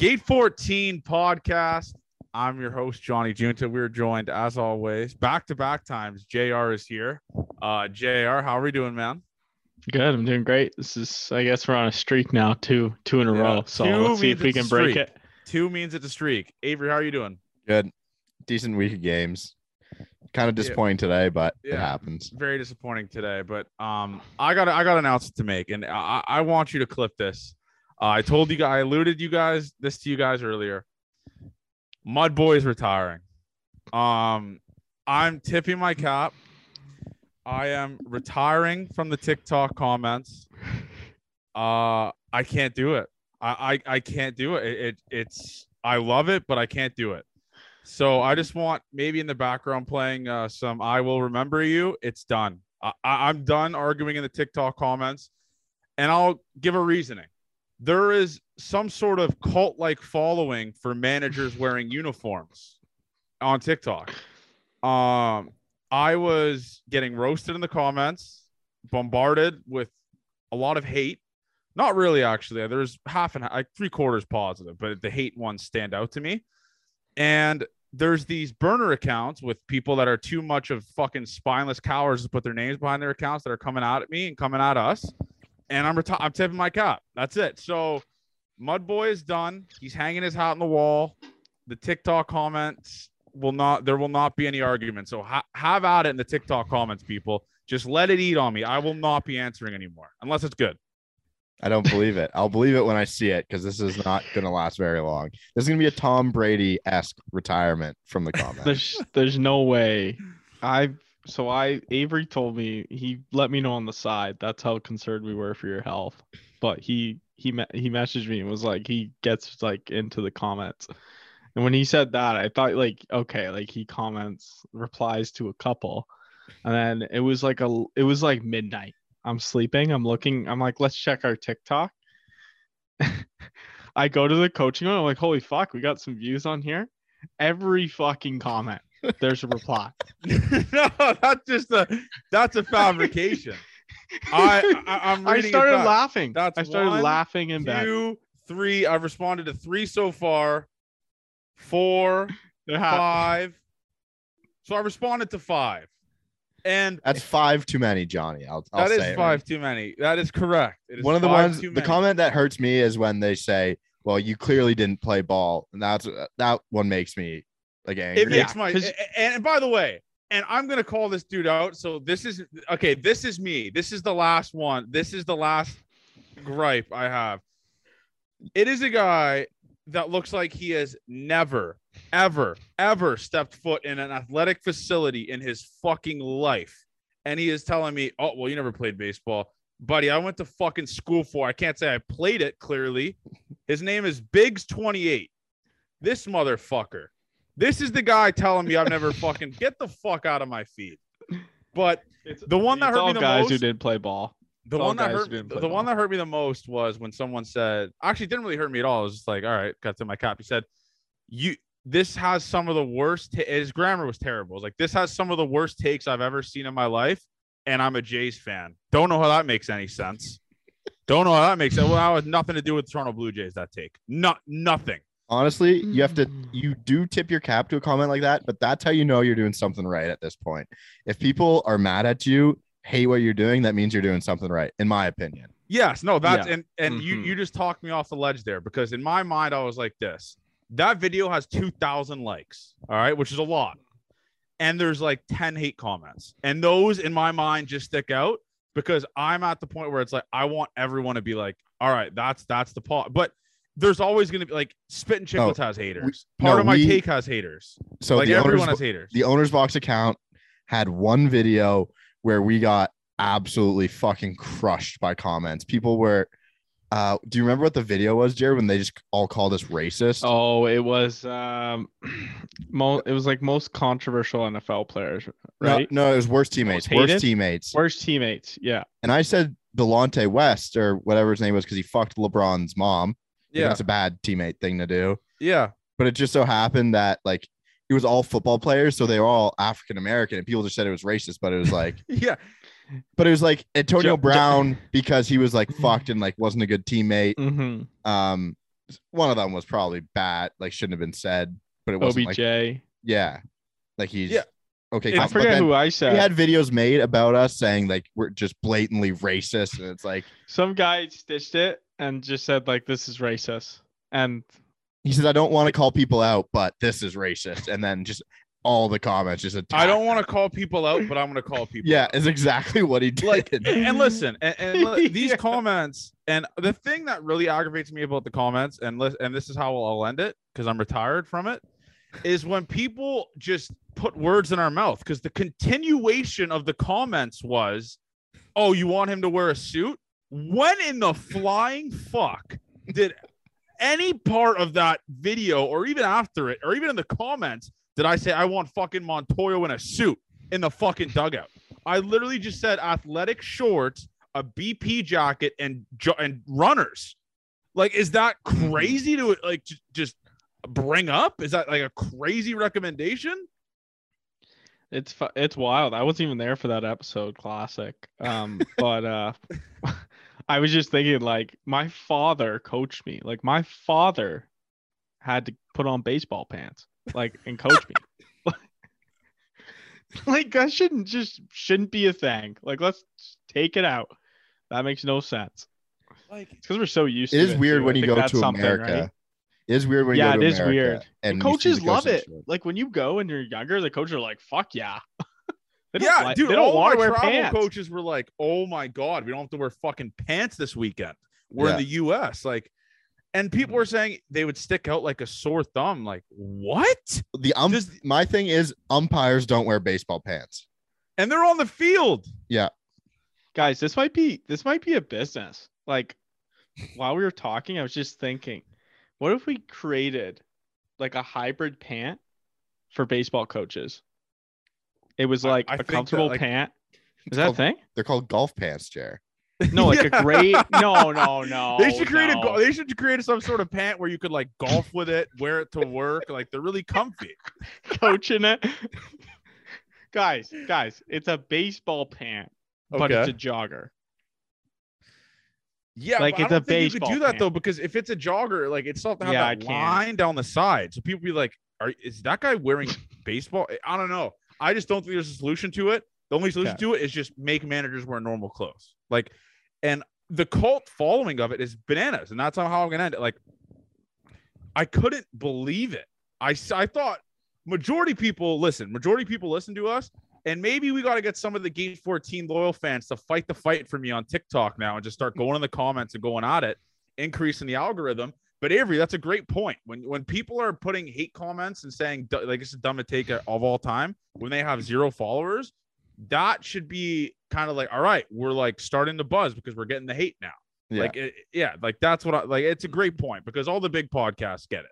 Gate 14 podcast. I'm your host, Johnny Junta. We're joined, as always, back to back times. JR is here. Uh, JR, how are we doing, man? Good. I'm doing great. This is, I guess, we're on a streak now, two, two in a Yeah, row. So two let's see if we can break it. Two means it's a streak. Avery, how are you doing? Good. Decent week of games. Kind of Yeah. disappointing today, but it happens. Very disappointing today, but um, I got I got an announcement to make, and I, I want you to clip this. Uh, I told you guys, I alluded you guys this to you guys earlier. Mudboy is retiring. Um, I'm tipping my cap. I am retiring from the TikTok comments. Uh, I can't do it. I I, I can't do it. It, it. It's I love it, but I can't do it. So I just want maybe in the background playing uh, some "I Will Remember You." It's done. I, I'm done arguing in the TikTok comments, and I'll give a reasoning. There is some sort of cult-like following for managers wearing uniforms on TikTok. Um, I was getting roasted in the comments, bombarded with a lot of hate. Not really, actually. There's half and like three quarters positive, but the hate ones stand out to me. And there's these burner accounts with people that are too much of fucking spineless cowards to put their names behind their accounts that are coming out at me and coming at us. And I'm reti- I'm tipping my cap. That's it. So Mudboy is done. He's hanging his hat on the wall. The TikTok comments will not. There will not be any argument. So ha- have at it in the TikTok comments, people. Just let it eat on me. I will not be answering anymore unless it's good. I don't believe it. I'll believe it when I see it because this is not going to last very long. This is going to be a Tom Brady esque retirement from the comments. There's, there's no way. I, so I, Avery told me, he let me know on the side. That's how concerned we were for your health. But he, he, he messaged me and was like, he gets like into the comments. And when he said that, I thought like, okay, like he comments, replies to a couple. And then it was like a, it was like midnight. I'm sleeping. I'm looking. I'm like, let's check our TikTok. I go to the coaching one. I'm like, holy fuck, we got some views on here. Every fucking comment, there's a reply. no, that's just a that's a fabrication. I, I I'm I reading it started laughing. That's I started one, laughing in bed. Two, three. I've responded to three so far. Four, five. So I responded to five, and That's five too many, Johnny. I'll, I'll that is say it. five too many. That is correct. It is One of the ones. the comment that hurts me is when they say, "Well, you clearly didn't play ball," and that's that one makes me like angry. It makes Yeah, my 'cause- and, and by the way, and I'm gonna call this dude out. So this is okay. This is me. This is the last one. This is the last gripe I have. It is a guy that looks like he has never, ever, ever stepped foot in an athletic facility in his fucking life. And he is telling me, Oh, well, you never played baseball. Buddy, I went to fucking school for. I can't say I played it clearly. His name is Biggs28. This motherfucker. This is the guy telling me I've never fucking get the fuck out of my feet. But It's- the one that hurt me the guys who most- did play ball. the It's one that guys who hurt didn't play the one that hurt me the most was when someone said actually it didn't really hurt me at all. It was just like, all right, got to my cap. He said, You this has some of the worst ta- his grammar was terrible. It was like this has some of the worst takes I've ever seen in my life, and I'm a Jays fan. Don't know how that makes any sense. Don't know how that makes sense. Well, that has nothing to do with Toronto Blue Jays, that take. Not nothing. Honestly, you have to Mm. you do tip your cap to a comment like that, but that's how you know you're doing something right at this point. If people are mad at you, hate what you're doing, that means you're doing something right, in my opinion. Yes, no, that's Yeah. and and you Mhm. you just talked me off the ledge there because in my mind I was like this. That video has 2000 likes, all right, which is a lot. And there's like 10 hate comments. And those in my mind just stick out because I'm at the point where it's like I want everyone to be like, "All right, that's that's the part." But there's always going to be like Spit and Chicklets has haters. Part no, of my we- take has haters. So like the everyone owners, has haters. the owner's box account had one video where we got absolutely fucking crushed by comments. People were uh do you remember what the video was, Jared, when they just all called us racist? Oh, it was um, mo- it was like most controversial NFL players, no, right? no, it was worst teammates, Most worst teammates. Worst teammates, yeah. And I said Delonte West or whatever his name was because he fucked LeBron's mom. Yeah. yeah. That's a bad teammate thing to do. Yeah. But it just so happened that like it was all football players, so they were all African American, and people just said it was racist. But it was like, Yeah. but it was like Antonio Jo- Jo- Brown because he was like fucked and like wasn't a good teammate. Mm-hmm. Um, one of them was probably bad, like shouldn't have been said, but it wasn't OBJ. like yeah, like he's Yeah. okay. I I forget who I said. We had videos made about us saying like we're just blatantly racist, and it's like Some guy stitched it and just said like this is racist. And he says I don't want to call people out, but this is racist, and then just all the comments just attack. I don't want to call people out, but I'm going to call people. Yeah, out. is exactly what he did. like and listen and, and li- these Yeah. comments and the thing that really aggravates me about the comments and li- and this is how I'll end it because I'm retired from it is when people just put words in our mouth because the continuation of the comments was oh you want him to wear a suit when in the flying fuck did any part of that video or even after it or even in the comments did I say I want fucking Montoyo in a suit in the fucking dugout I literally just said athletic shorts, a BP jacket, and and runners. Like, is that crazy to like just bring up? Is that like a crazy recommendation? it's it's wild. I wasn't even there for that episode classic. Um but uh I was just thinking like my father coached me. Like my father had to put on baseball pants like and coach me. like that shouldn't just shouldn't be a thing. Like let's take it out. That makes no sense. Like, because we're so used It to is weird too. When you go to America. right? It is weird when Yeah, you go it to is America weird. And The coaches love it. Like when you go and you're younger, the coaches are like, "Fuck yeah." They yeah, like- dude. they don't all want my to wear travel pants. coaches were like, "Oh my god, we don't have to wear fucking pants this weekend. We're Yeah. in the U.S." Like, and people were saying they would stick out like a sore thumb. Like, what? The um, Does- my thing is umpires don't wear baseball pants. and they're on the field. Yeah, guys, this might be this might be a business. Like while we were talking, I was just thinking, what if we created like a hybrid pant for baseball coaches? It was like I a think that, comfortable like- pant. Is that a called- thing? They're called golf pants, Jer. No, like Yeah. a great no, no, no. they should create a no. go- they should create some sort of pant where you could like golf with it, wear it to work. Like they're really comfy. coaching it. guys, guys, it's a baseball pant, but it's a jogger. Yeah, Like, but I it's a don't think you could baseball do that pant. though because if it's a jogger, like it's not to have Yeah, I that can't. line down the side. So people be like, "Are is that guy wearing baseball?" I don't know. I just don't think there's a solution to it. The only solution Okay. to it is just make managers wear normal clothes. Like, and the cult following of it is bananas, and that's how I'm gonna end it. Like, I couldn't believe it. I I thought majority people listen. Majority people listen to us. And maybe we got to get some of the Gate 14 loyal fans to fight the fight for me on TikTok now and just start going in the comments and going at it, increasing the algorithm. But Avery, that's a great point. When when people are putting hate comments and saying like it's the dumbest take of all time when they have zero followers, that should be kind of like, all right, we're like starting to buzz because we're getting the hate now. Yeah. Like, it, yeah, like that's what I like. It's a great point because all the big podcasts get it.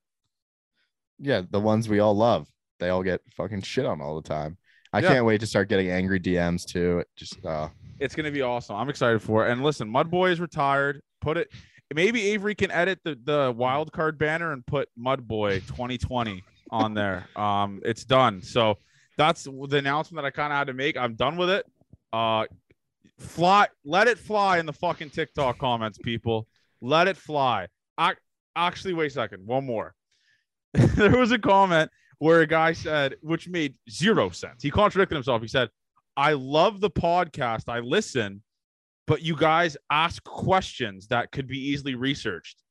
yeah, the ones we all love. They all get fucking shit on all the time. I Yeah. can't wait to start getting angry DMs too. It just uh It's gonna be awesome. I'm excited for it. And listen, Mudboy is retired. Put it. Maybe Avery can edit the the wild card banner and put Mudboy 2020 on there. Um, it's done. So that's the announcement that I kind of had to make. I'm done with it. Uh, fly. Let it fly in the fucking TikTok comments, people. Let it fly. I actually wait a second. One more. there was a comment where a guy said, which made zero sense. He contradicted himself. He said, I love the podcast. I listen, but you guys ask questions that could be easily researched.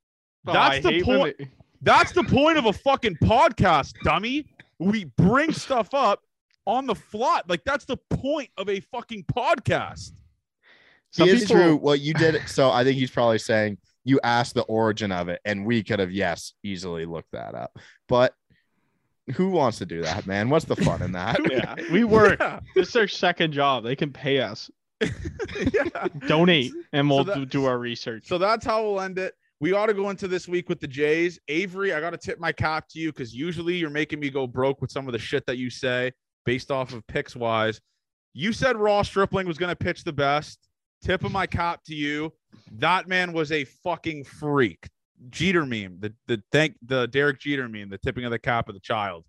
Oh, That's I the point. they- That's the point of a fucking podcast, dummy. We bring stuff up on the fly. Like that's the point of a fucking podcast. Some it is people- true what you did. So I think he's probably saying you asked the origin of it, and we could have yes easily looked that up. But who wants to do that, man? What's the fun in that? Yeah, we work. Yeah. This is their second job. They can pay us, yeah. donate, and we'll that- do, do our research. So that's how we'll end it. We ought to go into this week with the Jays. Avery, I got to tip my cap to you because usually you're making me go broke with some of the shit that you say based off of picks wise. You said Ross Stripling was going to pitch the best. Tip of my cap to you. That man was a fucking freak. Jeter meme, the the thank the Derek Jeter meme, the tipping of the cap of the child.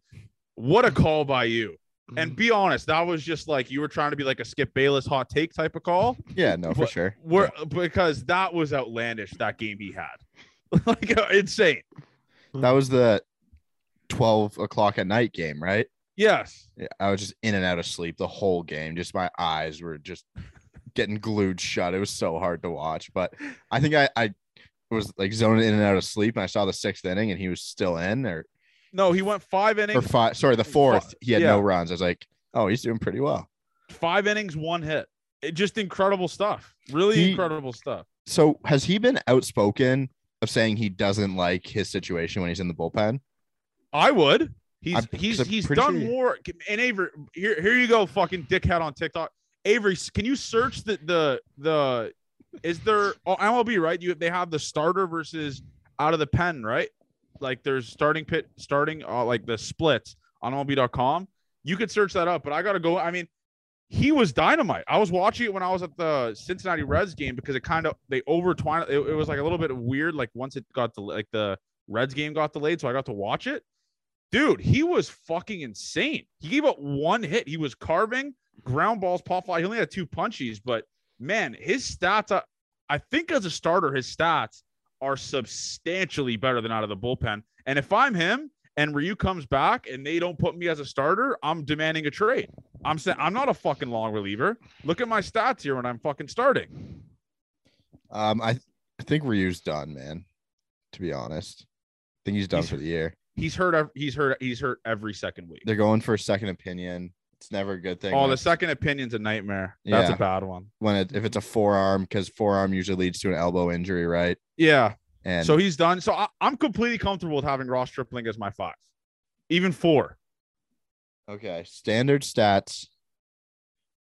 What a call by you. And be honest, that was just like you were trying to be like a Skip Bayless hot take type of call. Yeah, no, for What- sure. We're, because that was outlandish that game he had. like uh, insane. That was the 12 o'clock at night game, right? Yes. Yeah, I was just in and out of sleep the whole game. Just my eyes were just getting glued shut. It was so hard to watch. But I think I, I was like zoning in and out of sleep, and I saw the sixth inning, and he was still in, or No, he went five or innings, five. Sorry, the fourth. He had yeah. no runs. I was like, oh, he's doing pretty well. five innings, one hit. It, just incredible stuff. Really He- incredible stuff. So has he been outspoken of saying he doesn't like his situation when he's in the bullpen? I would. He's I'm- he's he's done sure more. And Avery, here here you go, fucking dickhead on TikTok. Avery, can you search the the the? Is there oh, MLB right? You they have the starter versus out of the pen, right? Like there's starting pit starting uh, like the splits on MLB.com. You could search that up, but I gotta go. I mean, he was dynamite. I was watching it when I was at the Cincinnati Reds game because it kind of they overtwined. It, it was like a little bit weird. Like once it got the like the Reds game got delayed, so I got to watch it. Dude, he was fucking insane. He gave up one hit. He was carving ground balls, pop fly. He only had two punchies, but man, his stats. I, I think as a starter, his stats are substantially better than out of the bullpen. And if I'm him and Ryu comes back and they don't put me as a starter, I'm demanding a trade. I'm saying I'm not a fucking long reliever. Look at my stats here when I'm fucking starting. Um, I, I think Ryu's done, man. To be honest, I think he's done He's- for the year. He's hurt. He's hurt. He's hurt every second week. They're going for a second opinion. It's never a good thing. Oh, when the second opinion's a nightmare. That's Yeah. a bad one. when it, if it's a forearm, because forearm usually leads to an elbow injury, right? Yeah. And so he's done. So I, I'm completely comfortable with having Ross Stripling as my five, even four. okay, standard stats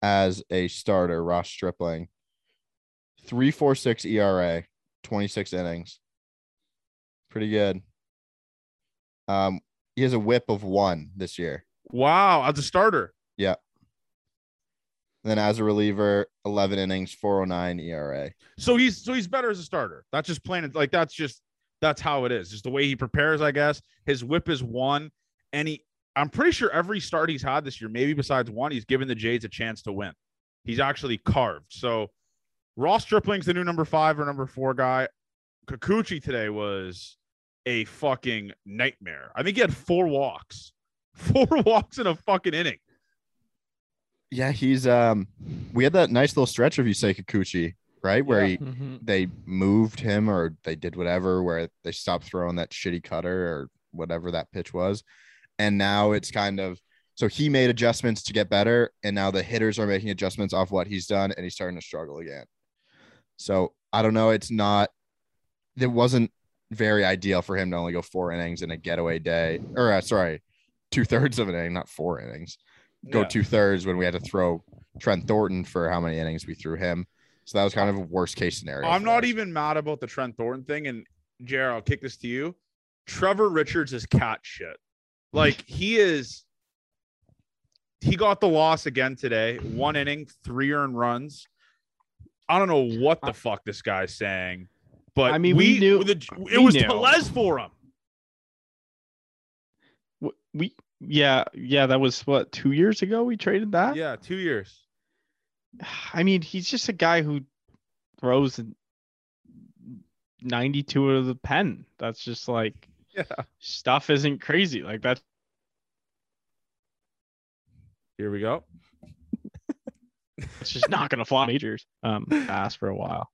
as a starter, Ross Stripling, three four six ERA, twenty six innings, pretty good. Um, he has a WHIP of one this year. Wow, as a starter. Then as a reliever, eleven innings, four oh nine ERA. So he's so he's better as a starter. That's just plain like that's just that's how it is. Just the way he prepares, I guess. His WHIP is one, and he I'm pretty sure every start he's had this year, maybe besides one, he's given the Jays a chance to win. He's actually carved. So Ross Stripling's the new number five or number four guy. Kikuchi today was a fucking nightmare. I think he had four walks. Four walks in a fucking inning. Yeah, he's um. We had that nice little stretch of Yusei Kikuchi, right, where Yeah. he Mhm. they moved him or they did whatever where they stopped throwing that shitty cutter or whatever that pitch was. And now it's kind of so he made adjustments to get better, and now the hitters are making adjustments off what he's done, and he's starting to struggle again. So I don't know. It's not. It wasn't very ideal for him to only go four innings in a getaway day, or uh, sorry, two thirds of an inning, not four innings. Go Yeah. two thirds when we had to throw Trent Thornton for how many innings we threw him. So that was kind of a worst case scenario. I'm not us. even mad about the Trent Thornton thing. And Jared, I'll kick this to you. Trevor Richards is cat shit. Like he is. He got the loss again today. One inning, three earned runs. I don't know what the fuck this guy's saying, but I mean, we knew- the, it we was knew. Tellez for him. We yeah yeah that was what two years ago we traded that. Yeah, two years. I mean he's just a guy who throws 92 out of the pen. That's just like Yeah. stuff isn't crazy like that. Here we go. It's just not gonna fly majors um fast for a while.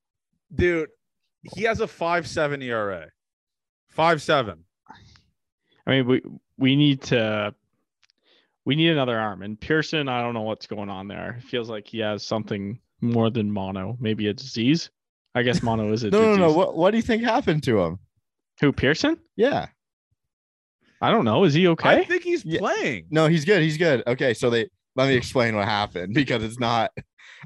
Dude, he has a five seven ERA. Five seven. I mean we we need to we need another arm and Pearson. I don't know what's going on there. It feels like he has something more than mono, maybe a disease. I guess mono is a No, no, disease. no. What What do you think happened to him? Who Pearson? Yeah. I don't know. Is he okay? I think he's Yeah. playing. No, he's good. He's good. Okay, so they let me explain what happened because it's not.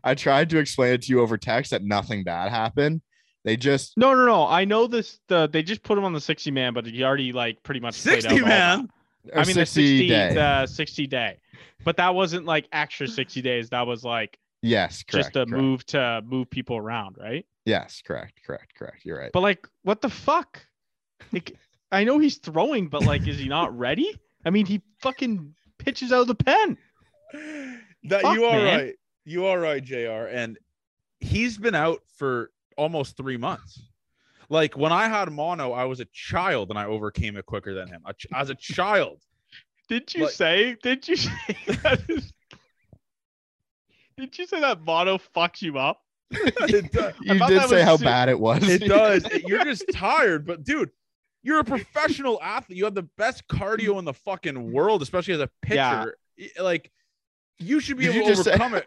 I tried to explain it to you over text that nothing bad happened. They just No, no, no. I know this. The they just put him on the 60 man, but he already like pretty much played 60 out man. That. I mean the 60 day. the 60 day, but that wasn't like extra 60 days. That was like yes, correct. just a correct. move to move people around, right? Yes, correct, correct, correct. You're right. But like, what the fuck? Like, I know he's throwing, but like, is he not ready? I mean, he fucking pitches out of the pen. That Fuck, you are man. right. You are right, Jr. And he's been out for almost three months. Like when I had mono, I was a child and I overcame it quicker than him. As a child, Did you Like- say? Did you say? That is, did you say that mono fucks you up? it, do- You did say how su- bad it was. it does. You're just tired, but dude, you're a professional athlete. You have the best cardio in the fucking world, especially as a pitcher. Y- Like you should be Did able to just say- overcome it.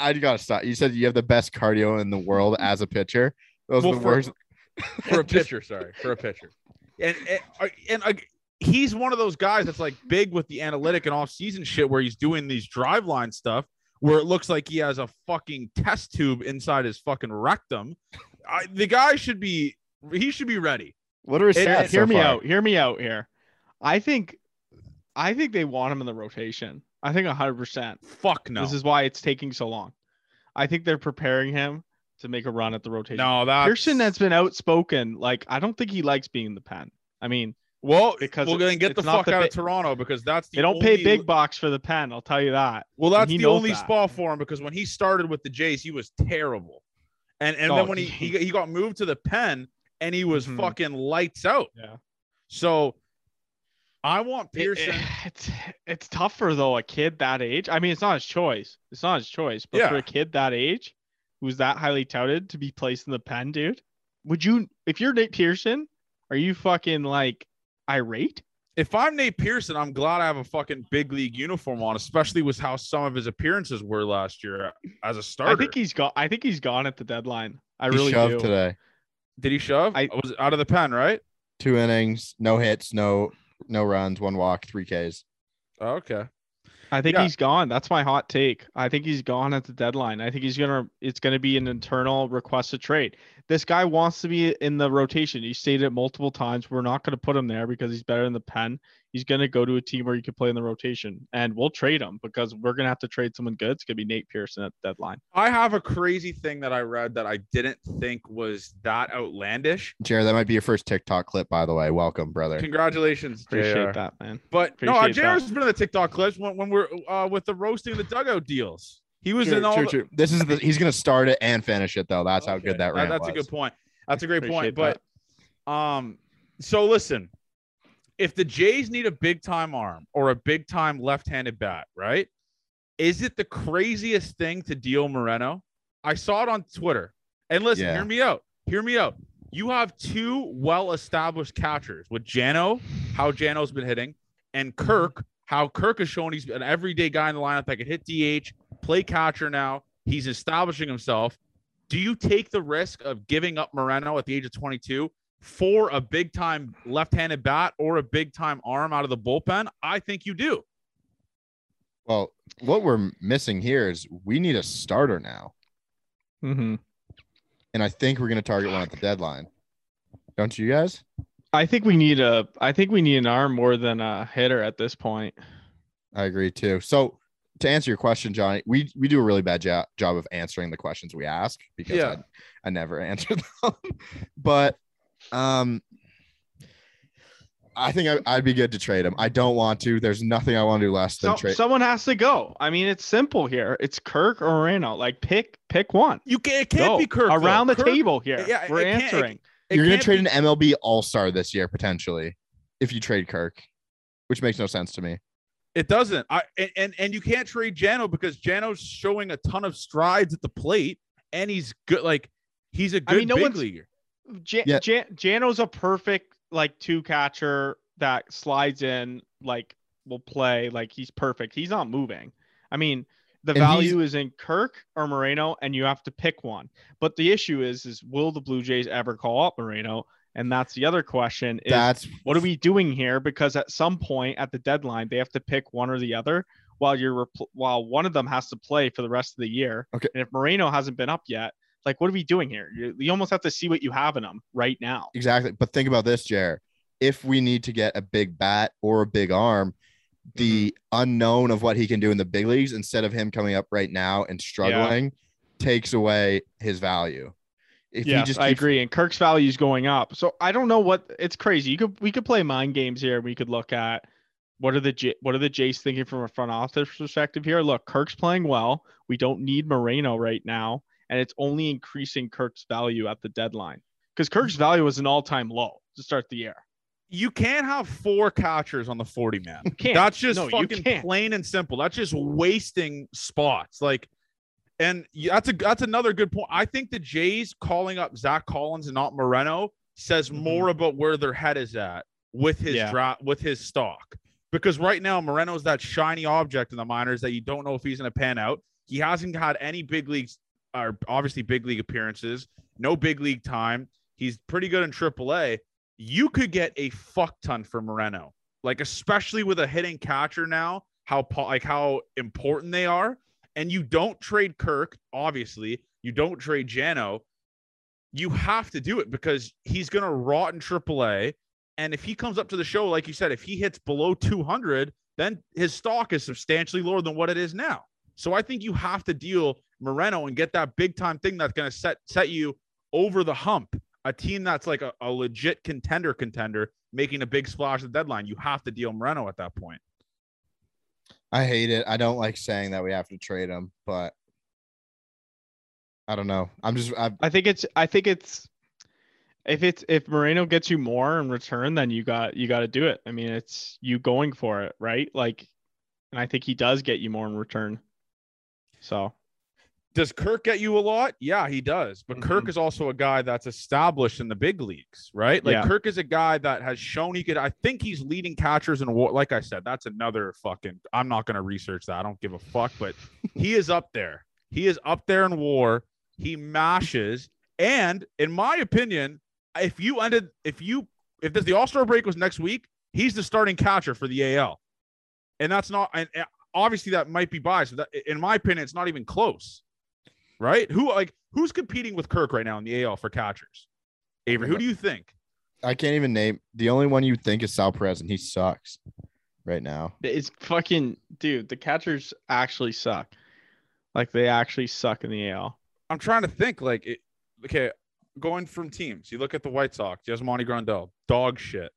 I gotta stop. You said you have the best cardio in the world as a pitcher. Those Well, are the for- worst. for a pitcher. Sorry, for a pitcher. And and, and uh, he's one of those guys that's like big with the analytic and off season shit, where he's doing these Driveline stuff, where it looks like he has a fucking test tube inside his fucking rectum. I, the guy should be he should be ready. What are his And- stats and so hear me far? out. Hear me out here. I think, I think they want him in the rotation. I think hundred percent. Fuck no. This is why it's taking so long. I think they're preparing him to make a run at the rotation. no that Pearson has been outspoken. Like I don't think he likes being in the pen. I mean, well because well then get the fuck the out bi- of Toronto because that's the they don't pay big bucks for the pen. I'll tell you that. Well, that's the only that. spot for him because when he started with the Jays, he was terrible. And and Oh, then when he, he he got moved to the pen and he was Mhm. fucking lights out. Yeah. So I want Pearson. it- it's it's tougher though. A kid that age. I mean, it's not his choice. It's not his choice. But for a kid that age, who's that highly touted to be placed in the pen, dude, would you? If you're Nate Pearson, are you fucking like irate? if I'm Nate Pearson, I'm glad I have a fucking big league uniform on, especially with how some of his appearances were last year as a starter. I think he's gone. I think he's gone at the deadline. I He really shoved do. today. Did he shove? I- was out of the pen, right? Two innings, no hits, no no runs, one walk, three Ks. Oh, okay. I think Yeah. he's gone. That's my hot take. I think he's gone at the deadline. I think he's gonna. It's gonna be an internal request to trade. This guy wants to be in the rotation. He stated it multiple times. We're not gonna put him there because he's better in the pen. He's gonna go to a team where he could play in the rotation, and we'll trade him because we're gonna have to trade someone good. It's gonna be Nate Pearson at the deadline. I have a crazy thing that I read that I didn't think was that outlandish. Jared, that might be your first TikTok clip, by the way. Welcome, brother. Congratulations, Appreciate JR. that, man. But no, uh, that. Jared's been in the TikTok clips when, when we're uh, with the roasting the dugout deals. He was True, in all. true, the- true. This is the he's gonna start it and finish it though. That's how good that rant That's was. a good point. That's a great point. Appreciate But um, so listen, if the Jays need a big time arm or a big time left-handed bat, right? Is it the craziest thing to deal Moreno? I saw it on Twitter. And listen, Yeah. hear me out. Hear me out. You have two well-established catchers with Jano, how Jano's been hitting, and Kirk, how Kirk has shown he's an everyday guy in the lineup that can hit DH, play catcher now. He's establishing himself. Do you take the risk of giving up Moreno at the age of 22 for a big time left handed bat or a big time arm out of the bullpen? I think you do. Well, what we're missing here is we need a starter now, Mm-hmm. and I think we're gonna target one at the deadline. Don't you guys? I think we need a. I think we need an arm more than a hitter at this point. I agree too. So to answer your question, Johnny, we we do a really bad jo- job of answering the questions we ask because Yeah. I, I never answer them. but um, I think I, I'd be good to trade him. I don't want to. There's nothing I want to do less than So, trade. someone has to go. I mean, it's simple here. It's Kirk or Moreno. Like pick pick one. You can't, it can't Go. be Kirk. though. around the Kirk- table here. Yeah, We're it can't- it- answering. it You're gonna trade be- an MLB All Star this year potentially if you trade Kirk, which makes no sense to me. It doesn't. I and, and and you can't trade Jano because Jano's showing a ton of strides at the plate and he's good. Like he's a good mean, no big one's- leaguer. Jan- Yeah. Jan- Jano's a perfect like two catcher that slides in, like will play. Like he's perfect. He's not moving. I mean, the And value is in Kirk or Moreno, and you have to pick one. But the issue is, is will the Blue Jays ever call up Moreno? And that's the other question. Is That's what are we doing here? Because at some point at the deadline, they have to pick one or the other. While you're while one of them has to play for the rest of the year. Okay. And if Moreno hasn't been up yet, like what are we doing here? You, you almost have to see what you have in them right now. exactly. But think about this, Jared. If we need to get a big bat or a big arm, the Mm-hmm. unknown of what he can do in the big leagues instead of him coming up right now and struggling takes away his value. If yes, just I agree. And Kirk's value is going up. So I don't know what it's crazy. You could we could play mind games here. We could look at what are the J, what are the Jays thinking from a front office perspective here. Look, Kirk's playing well. We don't need Moreno right now, and it's only increasing Kirk's value at the deadline. because Kirk's value was an all-time low to start the year. You can't have four catchers on the 40 man. Can't. That's just No, fucking plain and simple. That's just wasting spots. Like, and that's a that's another good point. I think the Jays calling up Zach Collins and not Moreno says Mhm. more about where their head is at with his Yeah. draft with his stock. Because right now Moreno's that shiny object in the minors that you don't know if he's going to pan out. He hasn't had any big leagues or obviously big league appearances, no big league time. He's pretty good in AAA. You could get a fuck ton for Moreno, like especially with a hitting catcher now. How like how important they are, and you don't trade Kirk. Obviously, you don't trade Jano. You have to do it because he's gonna rot in AAA. And if he comes up to the show, like you said, if he hits below 200, then his stock is substantially lower than what it is now. So I think you have to deal Moreno and get that big time thing that's going to set set you over the hump. A team that's like a, a legit contender contender making a big splash at the deadline. You have to deal Moreno at that point. I hate it. I don't like saying that we have to trade him, but I don't know. I'm just I I think it's I think it's if it's if Moreno gets you more in return, then you got you got to do it. I mean, it's you going for it, right? Like, and I think he does get you more in return. So Does Kirk get you a lot? Yeah, he does. But Kirk mm-hmm. is also a guy that's established in the big leagues, right? Like Yeah. Kirk is a guy that has shown he could. I think he's leading catchers in WAR. Like I said, that's another fucking. I'm not going to research that. I don't give a fuck. But he is up there. He is up there in WAR. He mashes. And in my opinion, if you ended, if you, if this, the All Star break was next week, he's the starting catcher for the AL. And that's not, and and obviously that might be biased. But that, in my opinion, it's not even close right? Who like who's competing with Kirk right now in the AL for catchers? Avery, who do you think? I can't even name the only one you think is Sal Perez, and he sucks right now. it's fucking dude. The catchers actually suck. Like they actually suck in the AL. I'm trying to think. Like, it, okay, going from teams, you look at the White Sox. Yasmani Grandal, dog shit.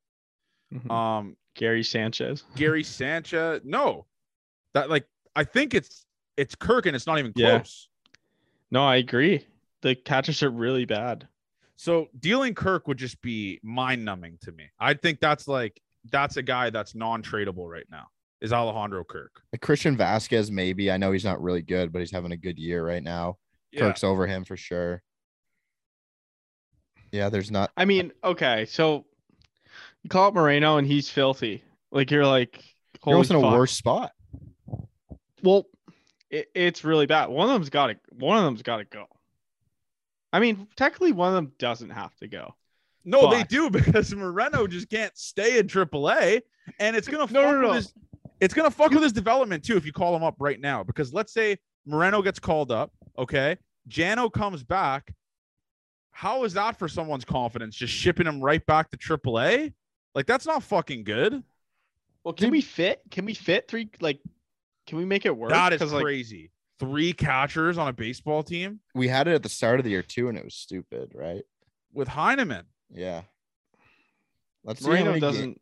Mhm. Um, Gary Sanchez. Gary Sanchez, no, that like I think it's it's Kirk and it's not even Yeah. close. No, I agree. The catchers are really bad. So dealing Kirk would just be mind numbing to me. I think that's like that's a guy that's non tradable right now. Is Alejandro Kirk? Like Christian Vazquez, maybe. I know he's not really good, but he's having a good year right now. Yeah. Kirk's over him for sure. Yeah, there's not. I mean, okay, so you call up Moreno and he's filthy. Like you're like, You're holy almost in a worse spot. Well, it, it's really bad. One of them's got to. One of them's got to go. I mean, technically, one of them doesn't have to go. No, they do because Moreno just can't stay in AAA, and it's gonna fuck No, no, with no. his. It's gonna fuck with his development too if you call him up right now. Because let's say Moreno gets called up, okay, Jano comes back. How is that for someone's confidence? Just shipping him right back to AAA? Like that's not fucking good. Well, can we fit? Can we fit three? Like, can we make it work? That is 'Cause, like, crazy. Three catchers on a baseball team We had it at the start of the year too, and it was stupid, right? with Heineman. Yeah. Let's see how Moreno doesn't.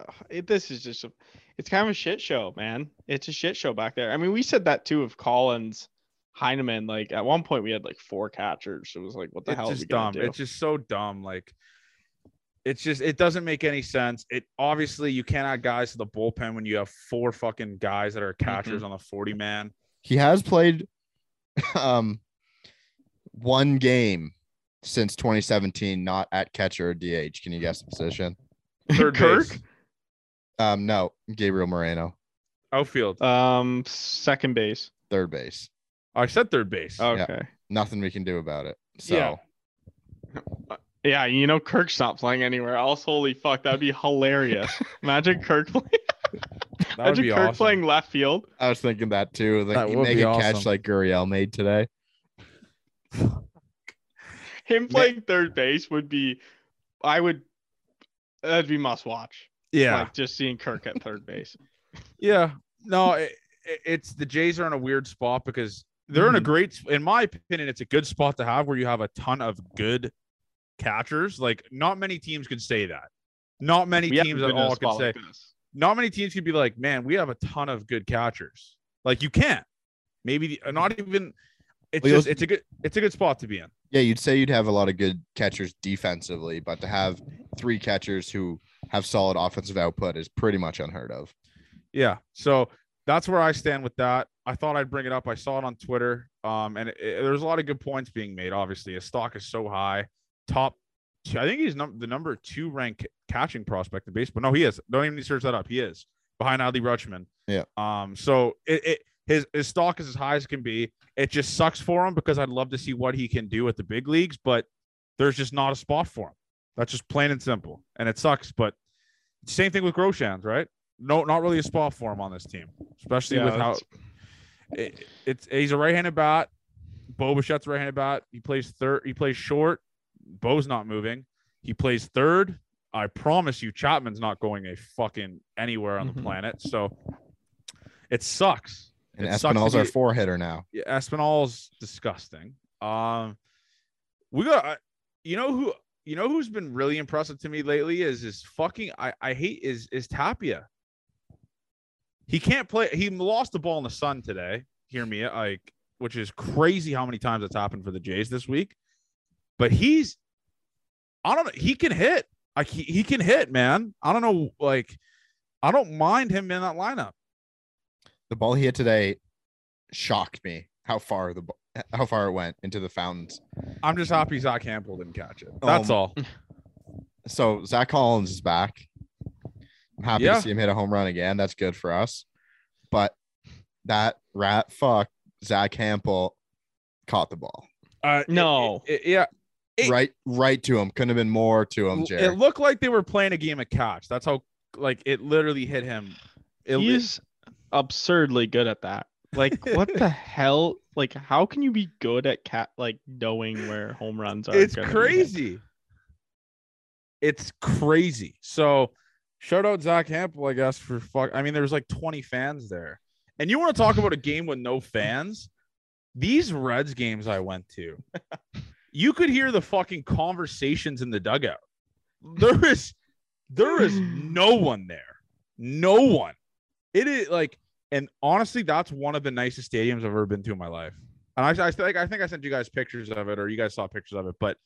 Ugh, it, this is just a. It's kind of a shit show, man. It's a shit show back there. I mean, we said that too of Collins, Heineman. Like at one point, we had like four catchers. It was like, what the it's hell? just are dumb. do? It's just so dumb. Like it's just it doesn't make any sense. It obviously you can't add guys to the bullpen when you have four fucking guys that are catchers on the 40 man. He has played um one game since 2017, not at catcher or DH. Can you guess the position? Third Kirk, base, Um, no, Gabriel Moreno, outfield. um, second base. third base. I said third base. Okay. Nothing we can do about it. So Yeah. Yeah, you know Kirk's not playing anywhere else. Holy fuck, that'd be hilarious. Imagine Kirk playing. that would Imagine be Kirk awesome. playing left field. I was thinking that too. Like That you would make be a catch like Gurriel made today. Him playing third base would be. I would. That'd be must watch. Yeah. Like just seeing Kirk at third base. Yeah. No, it, it- it's the Jays are in a weird spot because they're in a Mhm. great, in my opinion, it's a good spot to have where you have a ton of good catchers. Like, not many teams can say that. Not many We teams at been in a all can spot say. like. Not many teams could be like, man, we have a ton of good catchers. Like, you can't. Maybe the, not even. It's Well, just it's a good it's a good spot to be in. Yeah, you'd say you'd have a lot of good catchers defensively, but to have three catchers who have solid offensive output is pretty much unheard of. Yeah. So that's where I stand with that. I thought I'd bring it up. I saw it on Twitter. Um, and it, it- there's a lot of good points being made. Obviously, his stock is so high. Top, two, I think he's num- the number two ranked catching prospect in baseball. No, he is. Don't even need to search that up. He is behind Adley Rutschman. Yeah. Um. So it, it his his stock is as high as it can be. It just sucks for him because I'd love to see what he can do at the big leagues, but there's just not a spot for him. That's just plain and simple, and it sucks. But same thing with Groshans, right? No, not really a spot for him on this team, especially Yeah, with how it, it's he's a right-handed bat. Bo Bichette's right-handed bat. He plays third. He plays short. Bo's not moving. He plays third. I promise you, Chapman's not going a fucking anywhere on the Mhm. planet. So it sucks. And It sucks Espinal's our four hitter now. Yeah, Espinal's disgusting. Um, we got you know who you know who's been really impressive to me lately is is fucking I I hate is is Tapia. He can't play. He lost the ball in the sun today. Hear me, like which is crazy how many times it's happened for the Jays this week. But he's, I don't know. He can hit. Like he, he can hit, man. I don't know. Like I don't mind him in that lineup. The ball he hit today shocked me. How far the ball, how far it went into the fountains. I'm just happy Zach Campbell didn't catch it. That's Um, all. So Zach Collins is back. I'm happy Yeah. to see him hit a home run again. That's good for us. But that rat fuck Zach Campbell caught the ball Uh, No. it- it- yeah. It- right, right to him. Couldn't have been more to him, L- Jared. It looked like they were playing a game of catch. That's how like it literally hit him. It, He's absurdly good at that. Like, what the hell? Like, how can you be good at cat like knowing where home runs are? it's gonna be hit? crazy. It's crazy. So shout out Zach Campbell, I guess, for fuck. I mean, there was like 20 fans there. And you want to talk about a game with no fans? These Reds games I went to, you could hear the fucking conversations in the dugout. There is there is no one there. No one. It is like, and honestly, that's one of the nicest stadiums I've ever been to in my life. And I, I think I think I sent you guys pictures of it, or you guys saw pictures of it. But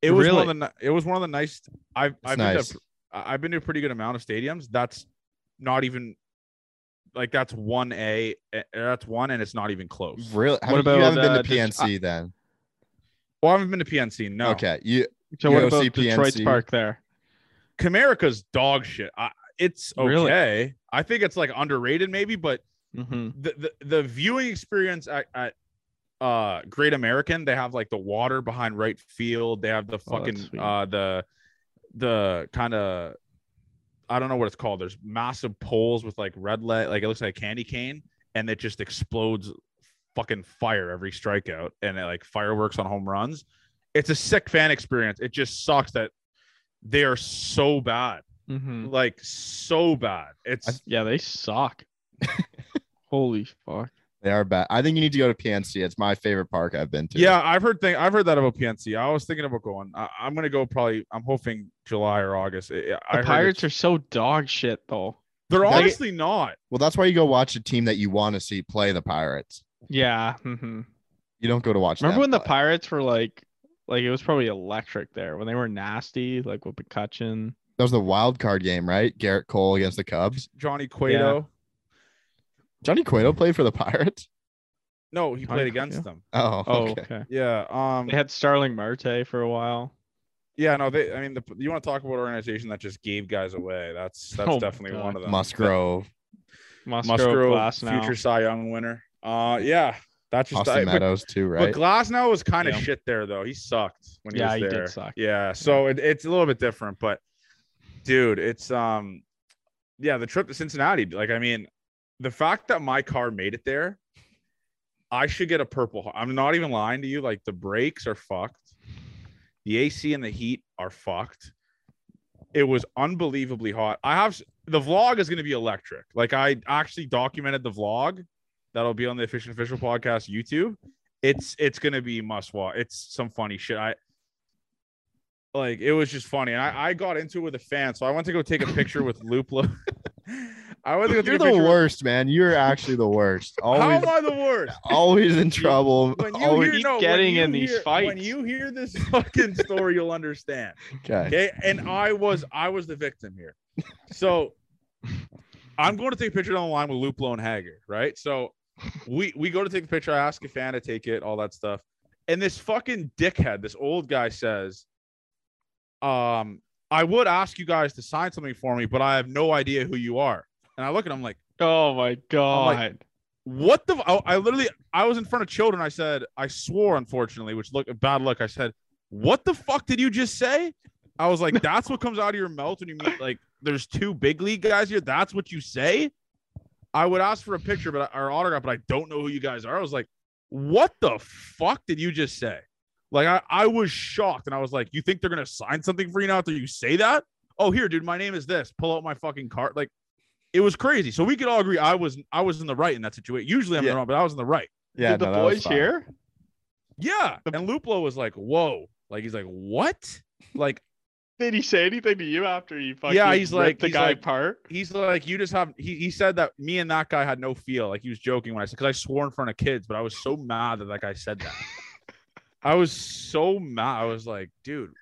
it was one of the it was one of the nice. I've It's I've been to I've been to a pretty good amount of stadiums. That's not even like that's one A. That's one, and it's not even close. Really? How, What you about, haven't uh, been to Det- PNC then? Well, I haven't been to PNC. No. Okay. You So You what go about see Detroit's PNC? park there? Comerica's dog shit. I, it's okay. Really? I think it's like underrated, maybe, but hmm the, the the viewing experience at, at uh Great American, they have like the water behind right field. They have the Oh, fucking sweet. uh the the kind of I don't know what it's called. There's massive poles with like red light, like it looks like a candy cane, and it just explodes fucking fire every strikeout and it, like fireworks on home runs. It's a sick fan experience. It just sucks that they are so bad, hmm like so bad. It's Yeah, they suck. Holy fuck. they are bad. I think you need to go to PNC. It's my favorite park I've been to. Yeah, I've heard thing. I've heard that about PNC. I was thinking about going. I, I'm gonna go probably. I'm hoping July or August. I, I The heard Pirates are so dog shit though. They're They- honestly not. Well, that's why you go watch a team that you want to see play the Pirates. Yeah. hmm You don't go to watch. Remember them when the. Pirates were like, like it was probably electric there when they were nasty, like with McCutcheon. that was the wild card game, right? Gerrit Cole against the Cubs. Johnny Cueto. Johnny Cueto played for the Pirates. No, he Johnny played against Cueto? them. Oh, Oh, okay. okay. Yeah. Um. They had Starling Marte for a while. Yeah. No. They. I mean, the, you want to talk about an organization that just gave guys away? That's that's Oh my definitely one of them. Musgrove, Musgrove, Musgrove, future Cy Young winner. Uh. Yeah. That's just. Austin I, but, Meadows too, right? but right? Glasnow was kind of Yeah. shit there though. He sucked when he Yeah, was he did there. suck. Yeah. So it, it's a little bit different, but dude, it's um, yeah, the trip to Cincinnati. Like, I mean, the fact that my car made it there, I should get a purple. I'm not even lying to you. Like, the brakes are fucked. The AC and the heat are fucked. It was unbelievably hot. I have the vlog is going to be electric. Like, I actually documented the vlog that'll be on the Efficient Official Podcast YouTube. It's it's going to be must watch. It's some funny shit. I like it was just funny. And I, I got into it with a fan. So I went to go take a picture with Luplo. I went to go You're the picture with- worst, man. You're actually the worst. How Always, am I the worst? always in trouble. When you always, hear Keep no, when getting you in these fights. when you hear this fucking story, you'll understand. okay. Okay, and I was I was the victim here. So I'm going to take a picture on the line with Luplo and Hager, right? So we we go to take the picture. I ask a fan to take it, all that stuff, and this fucking dickhead, this old guy says, "Um, I would ask you guys to sign something for me, but I have no idea who you are." And I look at him like, Oh my god. "What the?" I literally I was in front of children. I said, I swore, unfortunately, which look bad luck. I said, "What the fuck did you just say?" I was like, "That's what comes out of your mouth when you meet like there's two big league guys here. That's what you say." I would ask for a picture, but our autograph, but I don't know who you guys are. I was like, "What the fuck did you just say?" Like I, I was shocked, and I was like, "You think they're gonna sign something for you now after you say that?" Oh, here, dude, my name is this. Pull out my fucking card. Like, it was crazy. So we could all agree I was I was in the right in that situation. Usually I'm Yeah. the wrong, but I was in the right. Yeah, Did the no, boys fine. here? Yeah. And Luplo was like, whoa. Like he's like, what? Like Did he say anything to you after you fucking Yeah, he's like- the he's guy like- apart? he's like, you just have he, he said that me and that guy had no feel. Like he was joking when I said because I swore in front of kids, but I was so mad that that guy said that. I was so mad. I was like, dude,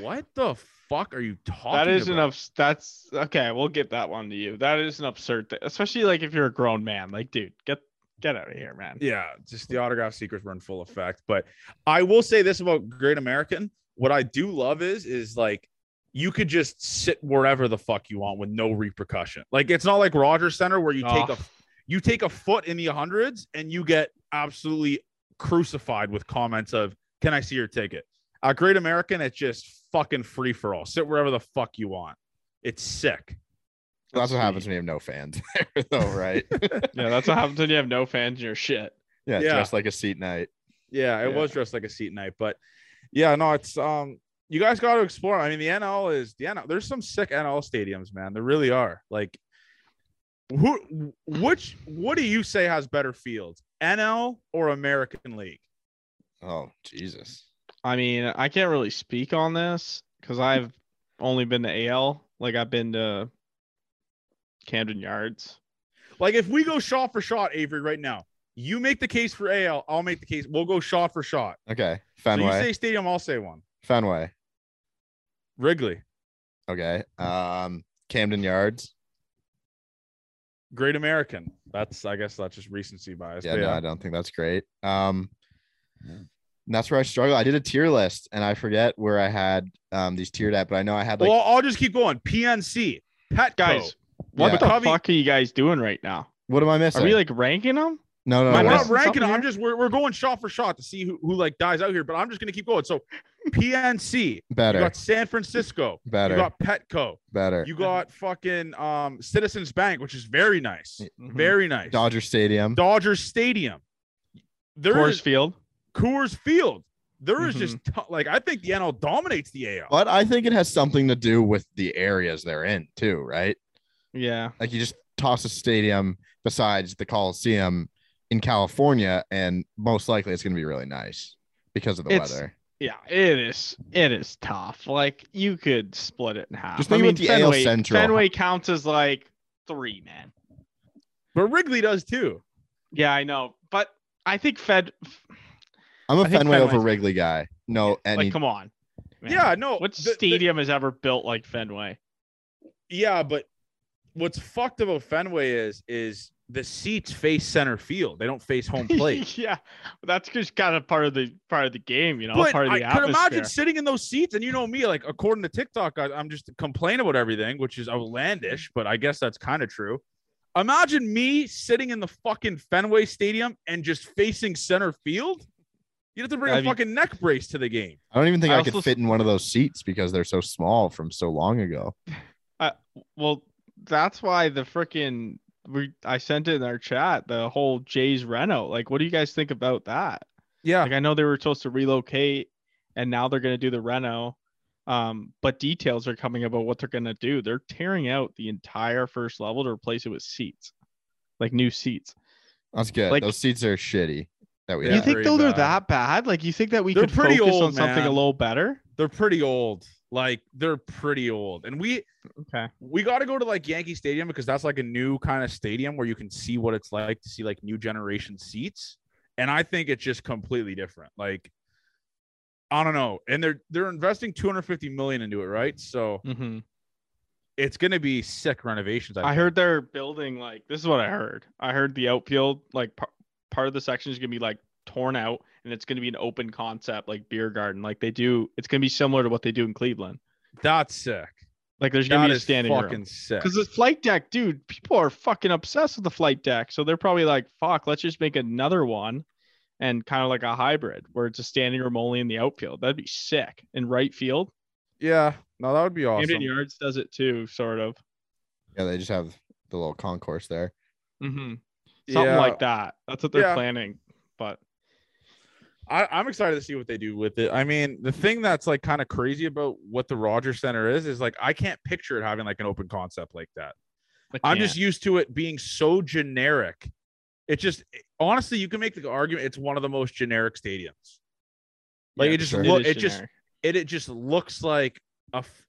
what the fuck are you talking That is an about? ups- that's okay, we'll get that one to you. That is an absurd thing. Especially like if you're a grown man. Like, dude, get get out of here, man. Yeah, just the autograph secrets were in full effect. But I will say this about Great American. What I do love is is like you could just sit wherever the fuck you want with no repercussion. Like it's not like Rogers Center where you take a Oh. you take a foot in the hundreds and you get absolutely crucified with comments of "Can I see your ticket?" A Great American, it's just fucking free for all. Sit wherever the fuck you want. It's sick. That's what happens when you have no fans there, though, right? Yeah, that's what happens when you have no fans in your shit. yeah, Yeah. dressed like a seat night. Yeah, it Yeah. was dressed like a seat night, but yeah, no, it's um you guys got to explore. I mean, the NL is the NL. There's some sick NL stadiums, man. There really are. Like, who, which, what do you say has better fields, NL or American League? Oh Jesus. I mean, I can't really speak on this because I've only been to AL. Like I've been to Camden Yards. Like, if we go shot for shot, Avery, right now, you make the case for AL, I'll make the case. We'll go shot for shot. Okay. Fenway. So you say stadium, I'll say one. Fenway. Wrigley, Okay. Um, Camden Yards. Great American. That's, I guess, that's just recency bias. Yeah, but no, I don't think that's great. Um, and that's where I struggle. I did a tier list and I forget where I had um these tiered at, but I know I had like well, I'll just keep going. PNC, Petco. Guys, what Yeah. the Covey- fuck are you guys doing right now? what am I missing? Are we like ranking them? No, no, No, Am no. not ranking. I'm just we're, we're going shot for shot to see who, who like dies out here. But I'm just gonna keep going. So PNC, better. you got San Francisco, better. you got Petco, better. you got fucking um Citizens Bank, which is very nice, Mhm. very nice. Dodger Stadium. Dodger Stadium. There Coors is Field. Coors Field. There is Mhm. just t- like I think the NL dominates the AL. But I think it has something to do with the areas they're in too, right? Yeah. Like you just toss a stadium besides the Coliseum in California, and most likely it's going to be really nice because of the It's- weather. Yeah, it is. It is tough. Like you could split it in half. Just I think mean, about the AL Fenway, Central. Fenway counts as like three, man. But Wrigley does too. Yeah, I know, but I think Fed. I'm a I think Fenway over Fenway's- Wrigley guy. No, any Like, come on. man. Yeah, no. What the- the- stadium is ever built like Fenway? Yeah, but what's fucked about Fenway is is the seats face center field. They don't face home plate. yeah, that's just kind of part of the part of the game, you know, but part of I the could imagine sitting in those seats, and you know me, like according to TikTok, I, I'm just complaining about everything, which is outlandish, but I guess that's kind of true. Imagine me sitting in the fucking Fenway Stadium and just facing center field. You have to bring Have a you- fucking neck brace to the game. I don't even think I I, could fit in one of those seats because they're so small from so long ago. well, that's why the freaking we I sent it in our chat the whole Jays Reno. Like, what do you guys think about that? Yeah, Like, I know they were supposed to relocate, and now they're gonna do the Reno. Um, but details are coming about what they're gonna do. They're tearing out the entire first level to replace it with seats, like new seats. That's good. Like- those seats are shitty that we you have. think very though they're bad. that bad? Like, you think that we They're could pretty focus old, on something a little better? they're pretty old. Like they're pretty old. And we Okay. we got to go to like Yankee Stadium because that's like a new kind of stadium where you can see what it's like to see like new generation seats. And I think it's just completely different. Like I don't know. And they're they're investing 250 million into it, right? So Mm-hmm. it's gonna be sick renovations. I, I heard they're building like this is what I heard. I heard the outfield like par- part of the section is gonna be like torn out and it's gonna be an open concept like beer garden like they do. It's gonna be similar to what they do in Cleveland. that's sick. Like there's gonna That be a is standing fucking room. sick. Because the flight deck, dude, people are fucking obsessed with the flight deck. So they're probably like, fuck, let's just make another one and kind of like a hybrid where it's a standing room only in the outfield. That'd be sick. In right field. Yeah, no, that would be awesome. Camden Yards does it too, sort of. Yeah, they just have the little concourse there. Mm-hmm. Something Yeah. like that. That's what they're Yeah. planning. But I, I'm excited to see what they do with it. I mean, the thing that's like kind of crazy about what the Rogers Center is is like I can't picture it having like an open concept like that. I'm just used to it being so generic. It just honestly, you can make the argument it's one of the most generic stadiums. Like Yeah, it just sure. look, is it just it it just looks like a. f-